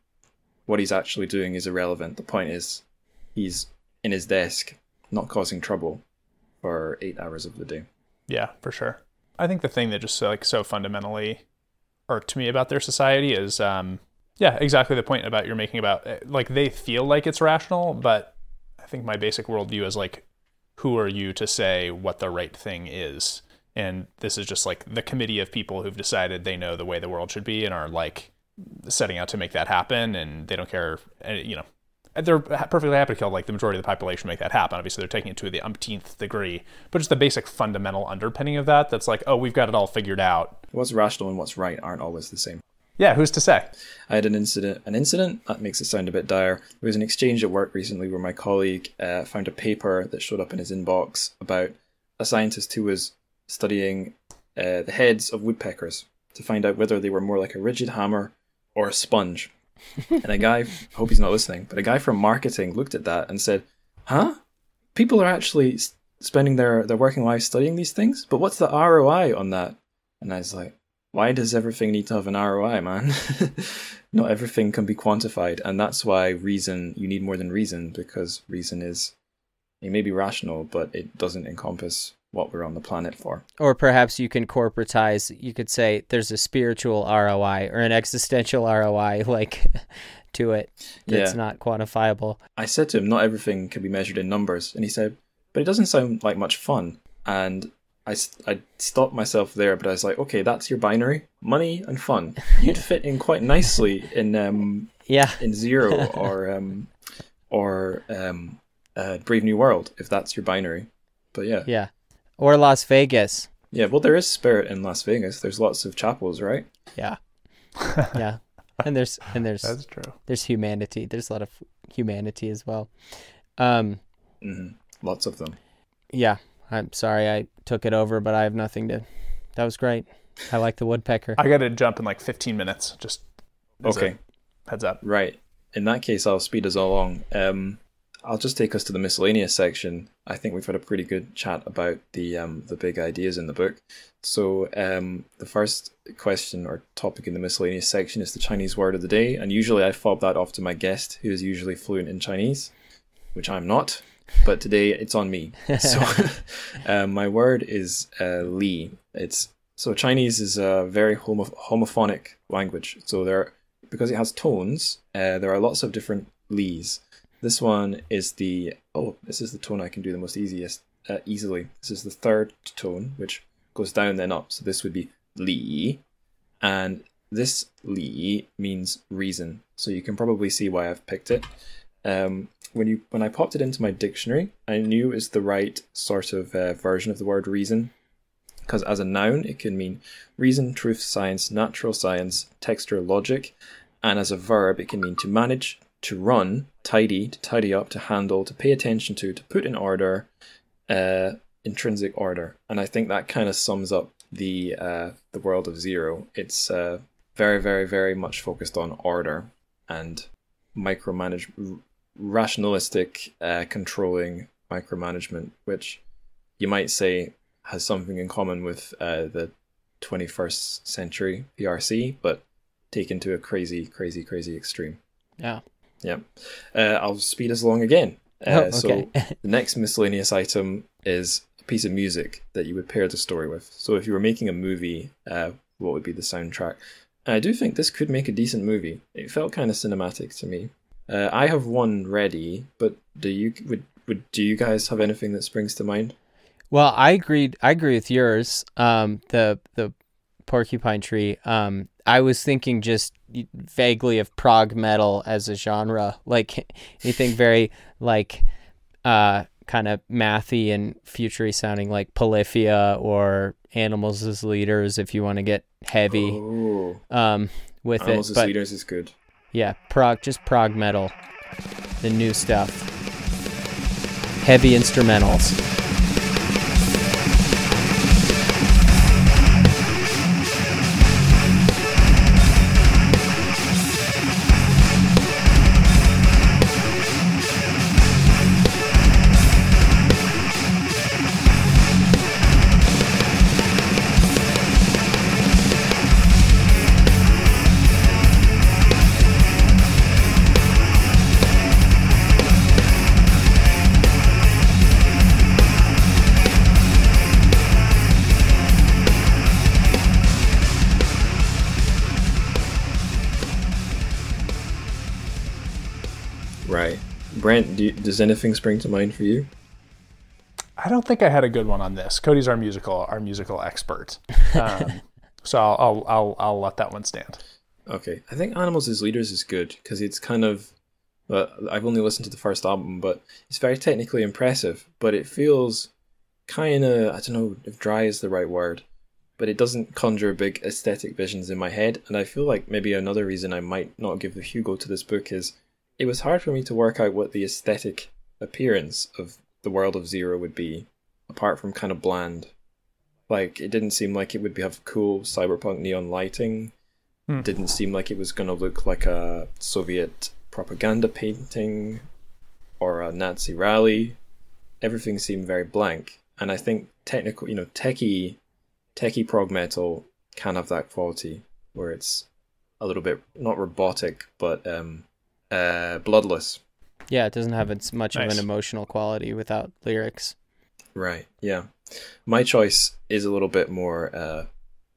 S1: What he's actually doing is irrelevant. The point is he's in his desk, not causing trouble for eight hours of the day.
S3: Yeah, for sure. I think the thing that just like so fundamentally irked me about their society is um yeah, exactly the point about you're making about eh, like they feel like it's rational, but I think my basic worldview is like, who are you to say what the right thing is? And this is just like the committee of people who've decided they know the way the world should be and are like setting out to make that happen, and they don't care, eh, you know. They're perfectly happy to kill like the majority of the population make that happen. Obviously, they're taking it to the umpteenth degree, but just the basic fundamental underpinning of that. That's like, oh, we've got it all figured out.
S1: What's rational and what's right aren't always the same.
S3: Yeah, who's to say?
S1: I had an incident. An incident that makes it sound a bit dire. There was an exchange at work recently where my colleague uh, found a paper that showed up in his inbox about a scientist who was studying uh, the heads of woodpeckers to find out whether they were more like a rigid hammer or a sponge. and a guy, I hope he's not listening, but a guy from marketing looked at that and said, "Huh? People are actually spending their, their working lives studying these things, but what's the ROI on that? And I was like, why does everything need to have an ROI, man? [laughs] Not everything can be quantified, and that's why reason you need more than reason because reason is it may be rational, but it doesn't encompass what we're on the planet for.
S2: Or perhaps you can corporatize. You could say there's a spiritual ROI or an existential ROI, [laughs] like to it that's
S1: Yeah.
S2: not quantifiable.
S1: I said to him, not everything can be measured in numbers. And he said, but it doesn't sound like much fun. And I, s- I stopped myself there, but I was like, okay, that's your binary money and fun. You'd [laughs] fit in quite nicely in um,
S2: Yeah,
S1: in Zero [laughs] or um, or um, uh, Brave New World, if that's your binary. But yeah.
S2: yeah. Or Las Vegas.
S1: Yeah, well, there is spirit in Las Vegas. There's lots of chapels, right?
S2: Yeah, [laughs] yeah. And there's and there's
S3: That's true.
S2: there's humanity. There's a lot of humanity as well. Um,
S1: hmm Lots of them.
S2: yeah. I'm sorry I took it over, but I have nothing to. That was great. I like the woodpecker.
S3: I got to jump in like 15 minutes. Just
S1: Okay.
S3: heads up.
S1: Right. In that case, I'll speed us along. Um, I'll just take us to the miscellaneous section. I think we've had a pretty good chat about the um, the big ideas in the book. So um, the first question or topic in the miscellaneous section is the Chinese word of the day, and usually I fob that off to my guest, who is usually fluent in Chinese, which I'm not. But today it's on me. [laughs] So um, [laughs] my word is uh, li. It's so Chinese is a very homo- homophonic language. So there, because it has tones, uh, there are lots of different li's. This one is the oh, this is the tone I can do the most easiest uh, easily. This is the third tone, which goes down then up. So this would be li, and this li means reason. So you can probably see why I've picked it. Um, when you when I popped it into my dictionary, I knew it's the right sort of uh, version of the word reason, because as a noun it can mean reason, truth, science, natural science, texture, logic, and as a verb it can mean to manage, to run, tidy, to tidy up, to handle, to pay attention to, to put in order, uh, intrinsic order. And I think that kind of sums up the uh, the world of zero. It's uh, very, very, very much focused on order and micromanage, rationalistic, uh, controlling micromanagement, which you might say has something in common with uh, the 21st century PRC, but taken to a crazy, crazy, crazy extreme.
S2: Yeah.
S1: Yeah. Uh, I'll speed us along again. [laughs] Uh,
S2: Oh,
S1: So
S2: okay.
S1: the next miscellaneous item is a piece of music that you would pair the story with. So if you were making a movie, uh, what would be the soundtrack? And I do think this could make a decent movie. It felt kind of cinematic to me. Uh, I have one ready, but do you would would do you guys have anything that springs to mind?
S2: Well, I agreed. I agree with yours. Um, the the porcupine tree. Um, I was thinking just vaguely of prog metal as a genre, like [laughs] anything very like uh kind of mathy and futury sounding, like Polyphia or Animals as Leaders, if you want to get heavy
S1: Oh,
S2: um with it.
S1: Animals
S2: it.
S1: as
S2: But
S1: Leaders is good.
S2: Yeah, prog, just prog metal, the new stuff, heavy instrumentals.
S1: Brent, do you, does anything spring to mind for you?
S3: I don't think I had a good one on this. Cody's our musical, our musical expert. Um, [laughs] so I'll, I'll, I'll, I'll let that one stand.
S1: Okay, I think Animals as Leaders is good because it's kind of. Well, I've only listened to the first album, but it's very technically impressive. But it feels kind of I don't know if dry is the right word, but it doesn't conjure big aesthetic visions in my head. And I feel like maybe another reason I might not give the Hugo to this book is it was hard for me to work out what the aesthetic appearance of the world of Zero would be, apart from kind of bland. Like it didn't seem like it would have cool cyberpunk neon lighting didn't seem like it was going to look like a Soviet propaganda painting or a Nazi rally. everything seemed very blank. And I think technical, you know, techie, techie prog metal can have that quality where it's a little bit not robotic, but um, uh, bloodless.
S2: Yeah, it doesn't have as much of an emotional quality without lyrics.
S1: Right. Yeah. My choice is a little bit more uh,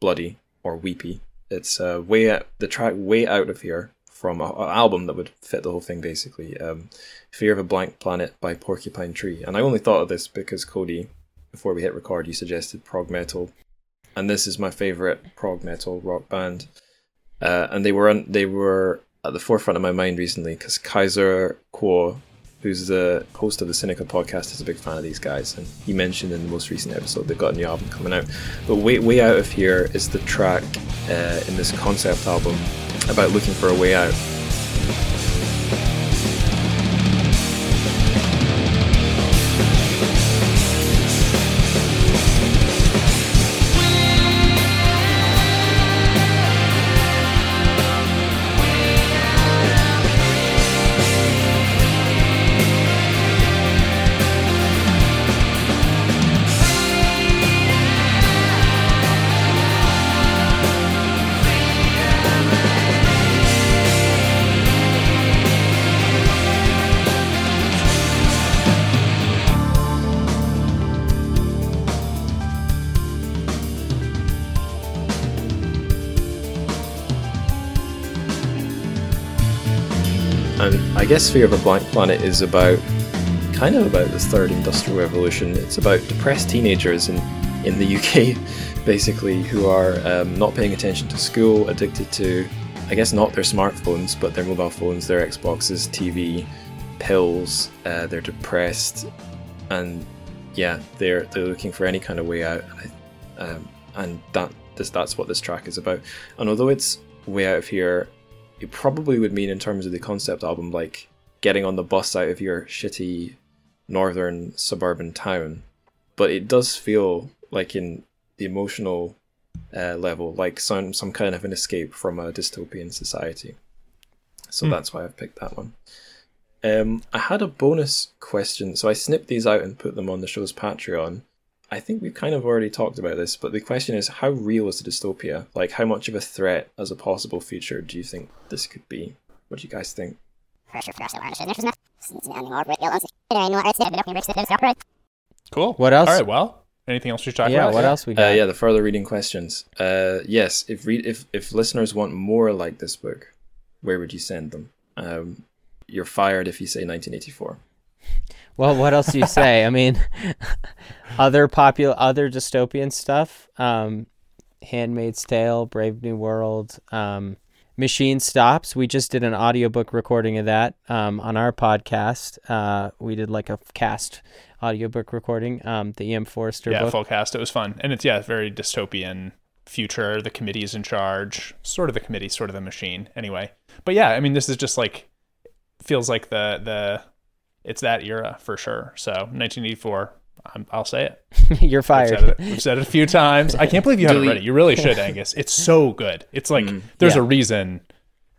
S1: bloody or weepy. It's uh, way out, the track way out of here from an album that would fit the whole thing basically. Um, Fear of a Blank Planet by Porcupine Tree. And I only thought of this because Cody, before we hit record, you suggested prog metal, and this is my favorite prog metal rock band. Uh, and they were on, they were at the forefront of my mind recently because Kaiser Kuo, who's the host of the Sinica podcast, is a big fan of these guys, and he mentioned in the most recent episode they've got a new album coming out. But way way out of here is the track uh, in this concept album about looking for a way out. Guess Fear of a Blank Planet is about kind of about this third industrial revolution. It's about depressed teenagers in, in the UK, [laughs] basically, who are um, not paying attention to school, addicted to, I guess, not their smartphones, but their mobile phones, their Xboxes, TV, pills. Uh, they're depressed, and yeah, they're they're looking for any kind of way out. Um, and that this, that's what this track is about. And although it's way out of here, it probably would mean in terms of the concept album, like getting on the bus out of your shitty northern suburban town. But it does feel like in the emotional uh, level, like some some kind of an escape from a dystopian society. So
S3: Hmm.
S1: that's why I've picked that one. Um, I had a bonus question, so I snipped these out and put them on the show's Patreon. I think we've kind of already talked about this, but the question is how real is the dystopia? Like, how much of a threat as a possible future do you think this could be? What do you guys think?
S3: Cool.
S2: What else?
S3: All right. Well, anything else you should talk
S2: yeah,
S3: about?
S2: Yeah, what else we
S1: Uh,
S2: got?
S1: yeah, the further reading questions. Uh, yes, if read if if listeners want more like this book, where would you send them? Um, you're fired if you say 1984. [laughs]
S2: Well, what else do you say? I mean, [laughs] other popular, other dystopian stuff. Um, Handmaid's Tale, Brave New World, um, Machine Stops. We just did an audiobook recording of that um, on our podcast. Uh, we did like a cast audiobook recording. Um, the E.M. Forster
S3: yeah,
S2: book.
S3: full cast. It was fun, and it's yeah, very dystopian future. The committee is in charge, sort of the committee, sort of the machine. Anyway, but yeah, I mean, this is just like feels like the the it's that era for sure. So 1984. I'm, I'll say it. [laughs]
S2: You're
S3: We've said,
S2: fired.
S3: it. We've said it a few times. I can't believe you [laughs] haven't read it. You really should, Angus. It's so good. It's like there's
S2: Yeah.
S3: a reason.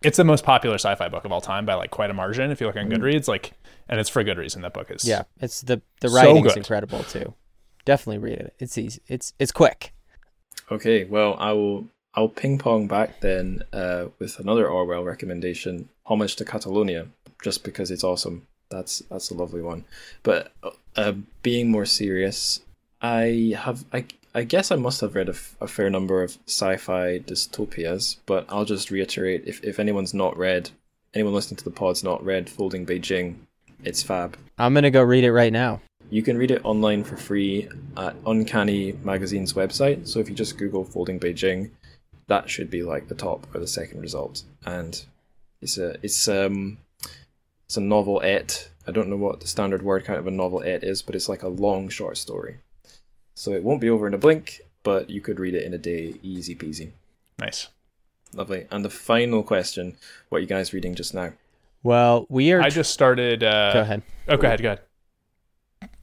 S3: It's the most popular sci-fi book of all time by like quite a margin. If you look on Goodreads, like, and it's for a good reason. That book is
S2: Yeah, it's the the
S3: So
S2: writing's
S3: good.
S2: incredible too. Definitely read it. It's easy. It's it's quick.
S1: Okay, well, I will. I'll ping pong back then uh, with another Orwell recommendation, "Homage to Catalonia," just because it's awesome. That's that's a lovely one. But uh, being more serious, I have I I guess I must have read a, f- a fair number of sci-fi dystopias, but I'll just reiterate: if if anyone's not read, anyone listening to the pod's not read "Folding Beijing," it's fab.
S2: I'm gonna go read it right now.
S1: You can read it online for free at Uncanny Magazine's website. So if you just Google Folding Beijing, that should be like the top or the second result. And it's a it's um it's a novel. novelette. I don't know what the standard word count of a novelette is, but it's like a long short story. So it won't be over in a blink, but you could read it in a day, easy peasy.
S3: nice.
S1: Lovely. And the final question: What are you guys reading just now?
S2: Well, we are.
S3: I just started. Uh,
S2: go ahead.
S3: Oh, go ahead. Go ahead.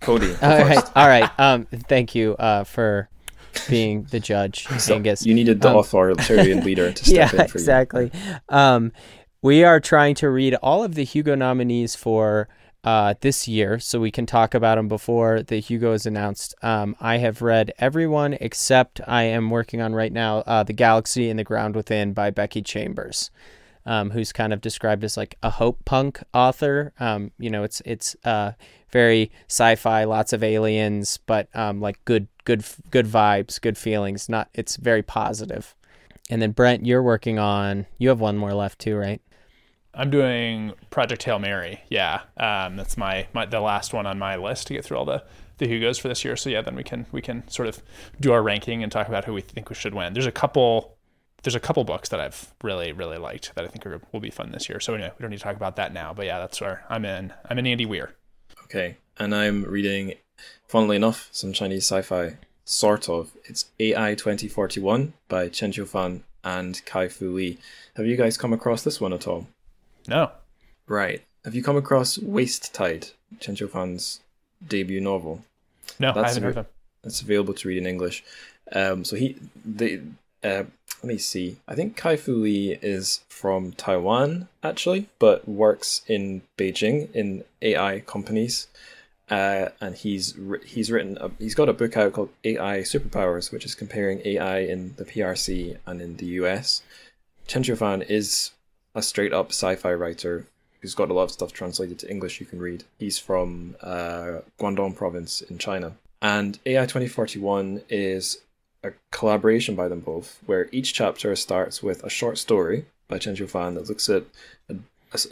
S1: Cody. go
S2: All right,
S1: first. [laughs]
S2: all right. Um, thank you uh, for being the judge, [laughs]
S1: So
S2: Angus.
S1: you needed the
S2: Um,
S1: authoritarian leader to step [laughs]
S2: yeah,
S1: in for you.
S2: exactly. Um, we are trying to read all of the Hugo nominees for uh, this year, so we can talk about them before the Hugo is announced. Um, I have read everyone except I am working on right now uh, The Galaxy and the Ground Within by Becky Chambers. Um, who's kind of described as like a hope punk author. Um, you know, it's it's uh, very sci-fi, lots of aliens, but um, like good good good vibes, good feelings. Not it's very positive. And then Brent, you're working on. You have one more left too, right?
S3: I'm doing Project Hail Mary. Yeah, um, that's my, my the last one on my list to get through all the the Hugos for this year. So yeah, then we can we can sort of do our ranking and talk about who we think we should win. There's a couple there's a couple books that I've really really liked that I think are, will be fun this year. So anyway, we don't need to talk about that now. But yeah, that's where I'm in. I'm in Andy Weir.
S1: Okay, and I'm reading, funnily enough, some Chinese sci-fi. Sort of. It's AI 2041 by Chen Qiufan and Kai Fu Lee. Have you guys come across this one at all?
S3: No.
S1: Right. Have you come across Waste Tide, Chen Qiufan's debut novel?
S3: No, That's I haven't heard of
S1: It's available to read in English. Um, so he, the, uh, let me see. I think Kai Fu Lee is from Taiwan actually, but works in Beijing in AI companies. Uh, and he's he's written a, he's got a book out called AI Superpowers, which is comparing AI in the PRC and in the US. Chen Qiufan is a straight up sci-fi writer who's got a lot of stuff translated to English you can read. He's from uh, Guangdong province in China. And AI 2041 is a collaboration by them both, where each chapter starts with a short story by Chen Qiufan that looks at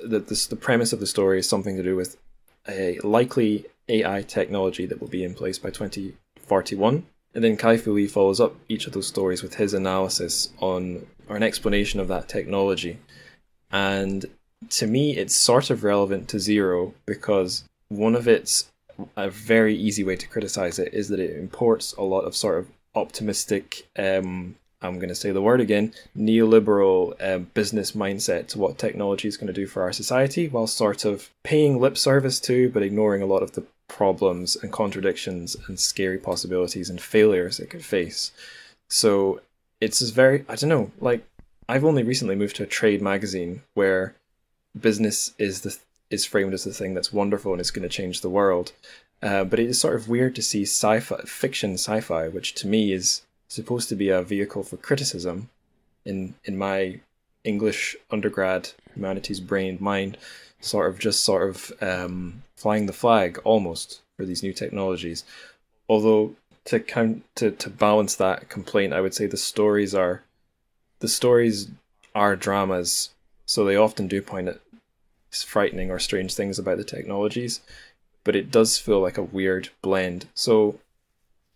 S1: this, the premise of the story is something to do with a likely AI technology that will be in place by 2041. And then Kai Fu Lee follows up each of those stories with his analysis on or an explanation of that technology. And to me, it's sort of relevant to Zero because one of its a very easy way to criticize it is that it imports a lot of sort of optimistic um, I'm going to say the word again, neoliberal um, business mindset to what technology is going to do for our society, while sort of paying lip service to, but ignoring a lot of the problems and contradictions and scary possibilities and failures it could face. So it's very, I don't know, like I've only recently moved to a trade magazine where business is the is framed as the thing that's wonderful and is going to change the world. Uh, but it is sort of weird to see sci-fi fiction sci-fi, which to me is supposed to be a vehicle for criticism in in my English undergrad humanities brain mind, sort of just sort of um, flying the flag almost for these new technologies. Although to count to, to balance that complaint, I would say the stories are the stories are dramas, so they often do point at frightening or strange things about the technologies, but it does feel like a weird blend. So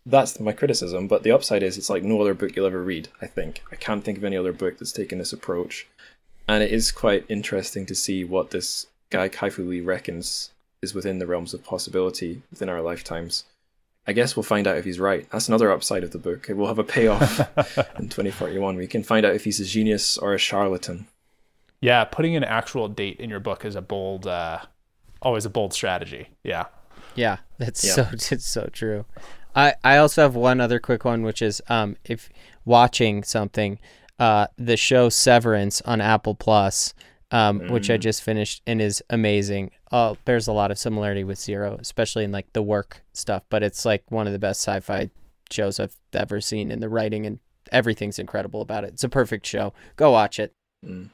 S1: that's my criticism. But the upside is it's like no other book you'll ever read. I think I can't think of any other book that's taken this approach, and it is quite interesting to see what this guy Kai Fu Lee reckons is within the realms of possibility within our lifetimes. I guess we'll find out if he's right. That's another upside of the book. It will have a payoff [laughs] in 2041. We can find out if he's a genius or a charlatan.
S3: Yeah, putting an actual date in your book is a bold, uh, always a bold strategy. Yeah.
S2: Yeah, that's yeah. so [laughs] it's so true. I, I also have one other quick one, which is um, if watching something, uh, the show Severance on Apple Plus, um, mm. which I mm. just finished and is amazing. Uh, bears a lot of similarity with Zero, especially in like the work stuff. But it's like one of the best sci-fi shows I've ever seen, and the writing and everything's incredible about it. It's a perfect show. Go watch it.
S1: Mm.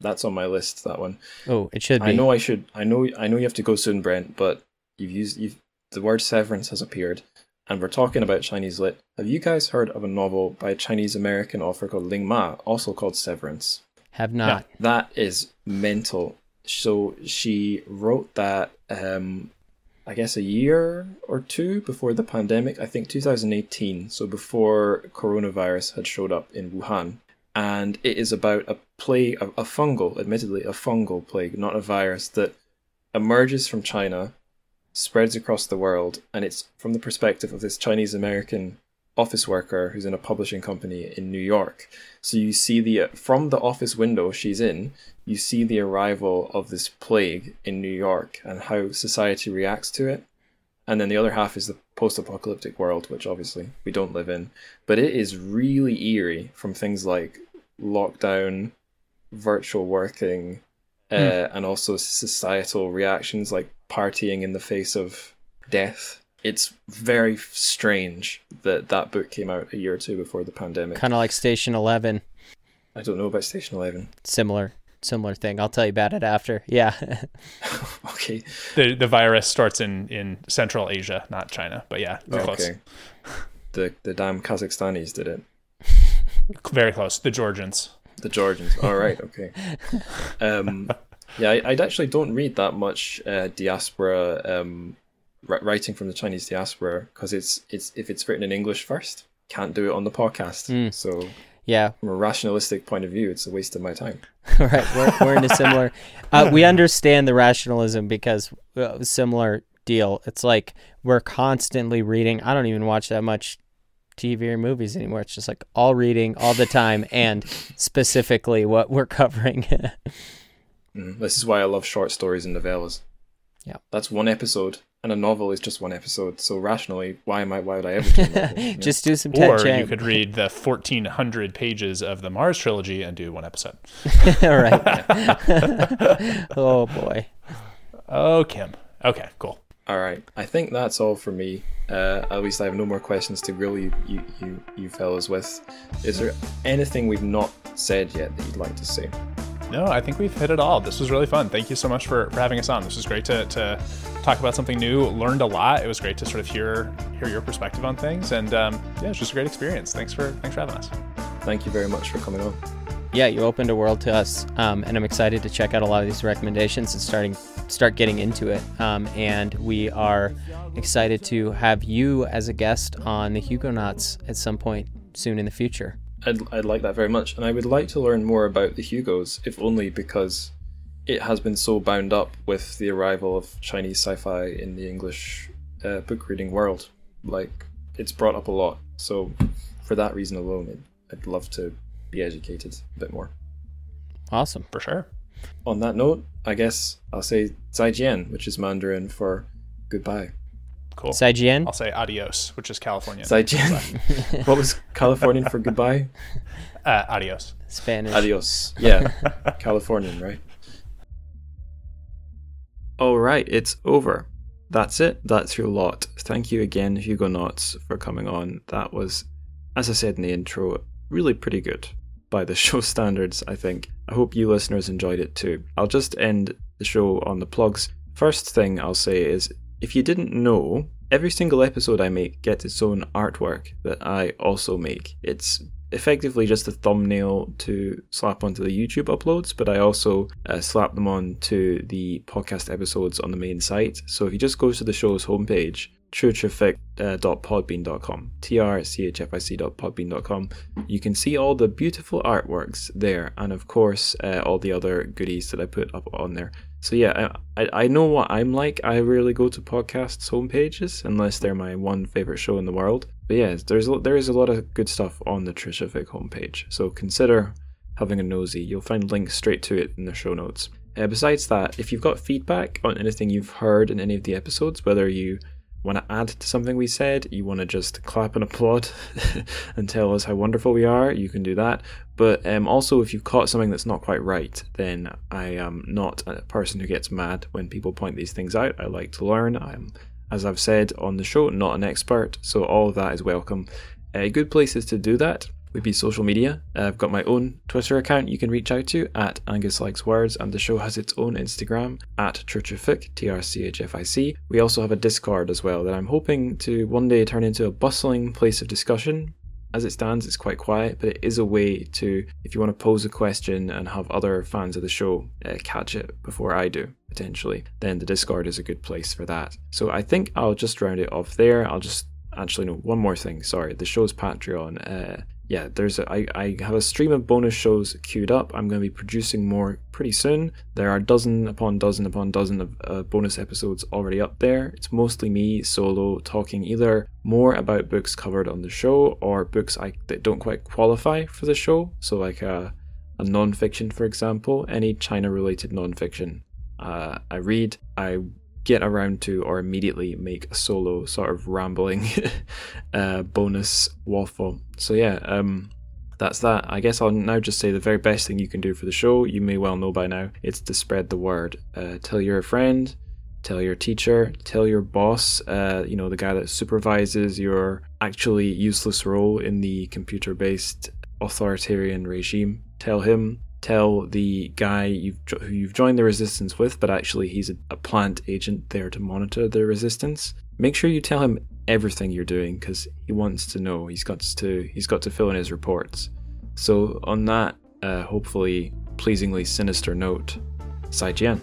S1: That's on my list. That one.
S2: Oh, it should be.
S1: I know I should. I know. I know you have to go soon, Brent. But you've used. You've the word severance has appeared and we're talking about Chinese lit, have you guys heard of a novel by a Chinese American author called Ling Ma, also called Severance?
S2: Have not.
S1: That is mental. So she wrote that, um, I guess, a year or two before the pandemic. I think 2018. So before coronavirus had showed up in Wuhan, and it is about a plague, a, a fungal, admittedly a fungal plague, not a virus that emerges from China spreads across the world, and it's from the perspective of this Chinese American office worker who's in a publishing company in New York. So you see the from the office window she's in, you see the arrival of this plague in New York and how society reacts to it. And then the other half is the post-apocalyptic world, which obviously we don't live in. But it is really eerie from things like lockdown, virtual working, uh, and also societal reactions like partying in the face of death. It's very strange that that book came out a year or two before the pandemic.
S2: Kind of like Station Eleven.
S1: I don't know about Station Eleven.
S2: Similar, similar thing. I'll tell you about it after. Yeah. [laughs]
S1: okay.
S3: The the virus starts in in Central Asia, not China. But yeah,
S1: Oh,
S3: close.
S1: The the damn Kazakhstanis did it. [laughs]
S3: Very close. The Georgians.
S1: The Georgians. All right. Okay. [laughs] Um, yeah, I, I actually don't read that much uh, diaspora um, ri- writing from the Chinese diaspora because it's it's if it's written in English first, can't do it on the podcast.
S2: Mm.
S1: So
S2: yeah.
S1: from a rationalistic point of view, it's a waste of my time. [laughs]
S2: right. We're, we're in a similar. Uh, we [laughs] understand the rationalism because uh, similar deal. It's like we're constantly reading. I don't even watch that much TV or movies anymore. It's just like all reading all the time and specifically what we're covering. [laughs]
S1: Mm. This is why I love short stories and novellas.
S2: Yeah.
S1: that's one episode, and a novel is just one episode. So rationally, why am I? Why would I ever? do a novel, you [laughs] know?
S2: just do some
S3: Or
S2: Chiang.
S3: you could read the 1400 pages of the Mars trilogy and do one episode. [laughs]
S2: all right. [laughs] oh boy.
S3: Oh, Kim. Okay, cool.
S1: All right. I think that's all for me. Uh, at least I have no more questions to grill you, you, you, you fellas with. Is there anything we've not said yet that you'd like to say?
S3: No, I think we've hit it all. This was really fun. Thank you so much for, for having us on. This was great to, to talk about something new. Learned a lot. It was great to sort of hear hear your perspective on things, and um, yeah, it was just a great experience. Thanks for thanks for having us.
S1: Thank you very much for coming on.
S2: Yeah, you opened a world to us, um, and I'm excited to check out a lot of these recommendations and starting start getting into it. Um, and we are excited to have you as a guest on the Hugonauts at some point soon in the future.
S1: I'd, I'd like that very much. And I would like to learn more about the Hugos, if only because it has been so bound up with the arrival of Chinese sci fi in the English uh, book reading world. Like, it's brought up a lot. So, for that reason alone, it, I'd love to be educated a bit more.
S2: Awesome.
S3: For sure.
S1: On that note, I guess I'll say Zaijian, which is Mandarin for goodbye.
S3: Cool.
S2: Saijian?
S3: I'll say adios, which is California.
S1: Zaijian. [laughs] what was Californian for goodbye? [laughs]
S3: Uh, adios.
S2: Spanish.
S1: Adios. Yeah, [laughs] Californian, right? All right, it's over. That's it. That's your lot. Thank you again, Hugonauts, for coming on. That was, as I said in the intro, really pretty good by the show standards, I think. I hope you listeners enjoyed it too. I'll just end the show on the plugs. First thing I'll say is if you didn't know, every single episode I make gets its own artwork that I also make. It's effectively just a thumbnail to slap onto the YouTube uploads, but I also uh, slap them on to the podcast episodes on the main site. So if you just go to the show's homepage, truetraffic.podbean.com, trchfic.podbean.com, you can see all the beautiful artworks there, and of course, uh, all the other goodies that I put up on there. So yeah, I, I know what I'm like. I rarely go to podcasts homepages unless they're my one favorite show in the world. But yeah, there's there is a lot of good stuff on the TRCHFIC homepage. So consider having a nosy. You'll find links straight to it in the show notes. Uh, besides that, if you've got feedback on anything you've heard in any of the episodes, whether you want to add to something we said, you want to just clap and applaud [laughs] and tell us how wonderful we are, you can do that. But um, also, if you've caught something that's not quite right, then I am not a person who gets mad when people point these things out. I like to learn. I'm, as I've said on the show, not an expert, so all of that is welcome. Good places to do that would be social media. Uh, I've got my own Twitter account you can reach out to at Angus Likes Words, and the show has its own Instagram at Church of Fic, T R C H F I C. We also have a Discord as well that I'm hoping to one day turn into a bustling place of discussion. As it stands, it's quite quiet, but it is a way to, if you want to pose a question and have other fans of the show uh, catch it before I do, potentially, then the Discord is a good place for that. So I think I'll just round it off there. I'll just actually no one more thing sorry the show's patreon uh yeah there's a, I, I have a stream of bonus shows queued up. I'm going to be producing more pretty soon. There are dozen upon dozen upon dozen of uh, bonus episodes already up there. It's mostly me solo talking either more about books covered on the show or books I, that don't quite qualify for the show. So like a, a non-fiction for example any china related non-fiction uh, i read i get around to or immediately make a solo sort of rambling [laughs] uh, bonus waffle. So yeah, um, that's that. I guess I'll now just say the very best thing you can do for the show, you may well know by now, it's to spread the word. Uh, tell your friend, tell your teacher, tell your boss, uh, you know, the guy that supervises your actually useless role in the computer based authoritarian regime. Tell him, tell the guy you've who you've joined the resistance with, but actually he's a, a plant agent there to monitor the resistance. Make sure you tell him everything you're doing because he wants to know. He's got to he's got to fill in his reports. So on that, uh, hopefully pleasingly sinister note, Sai Jian.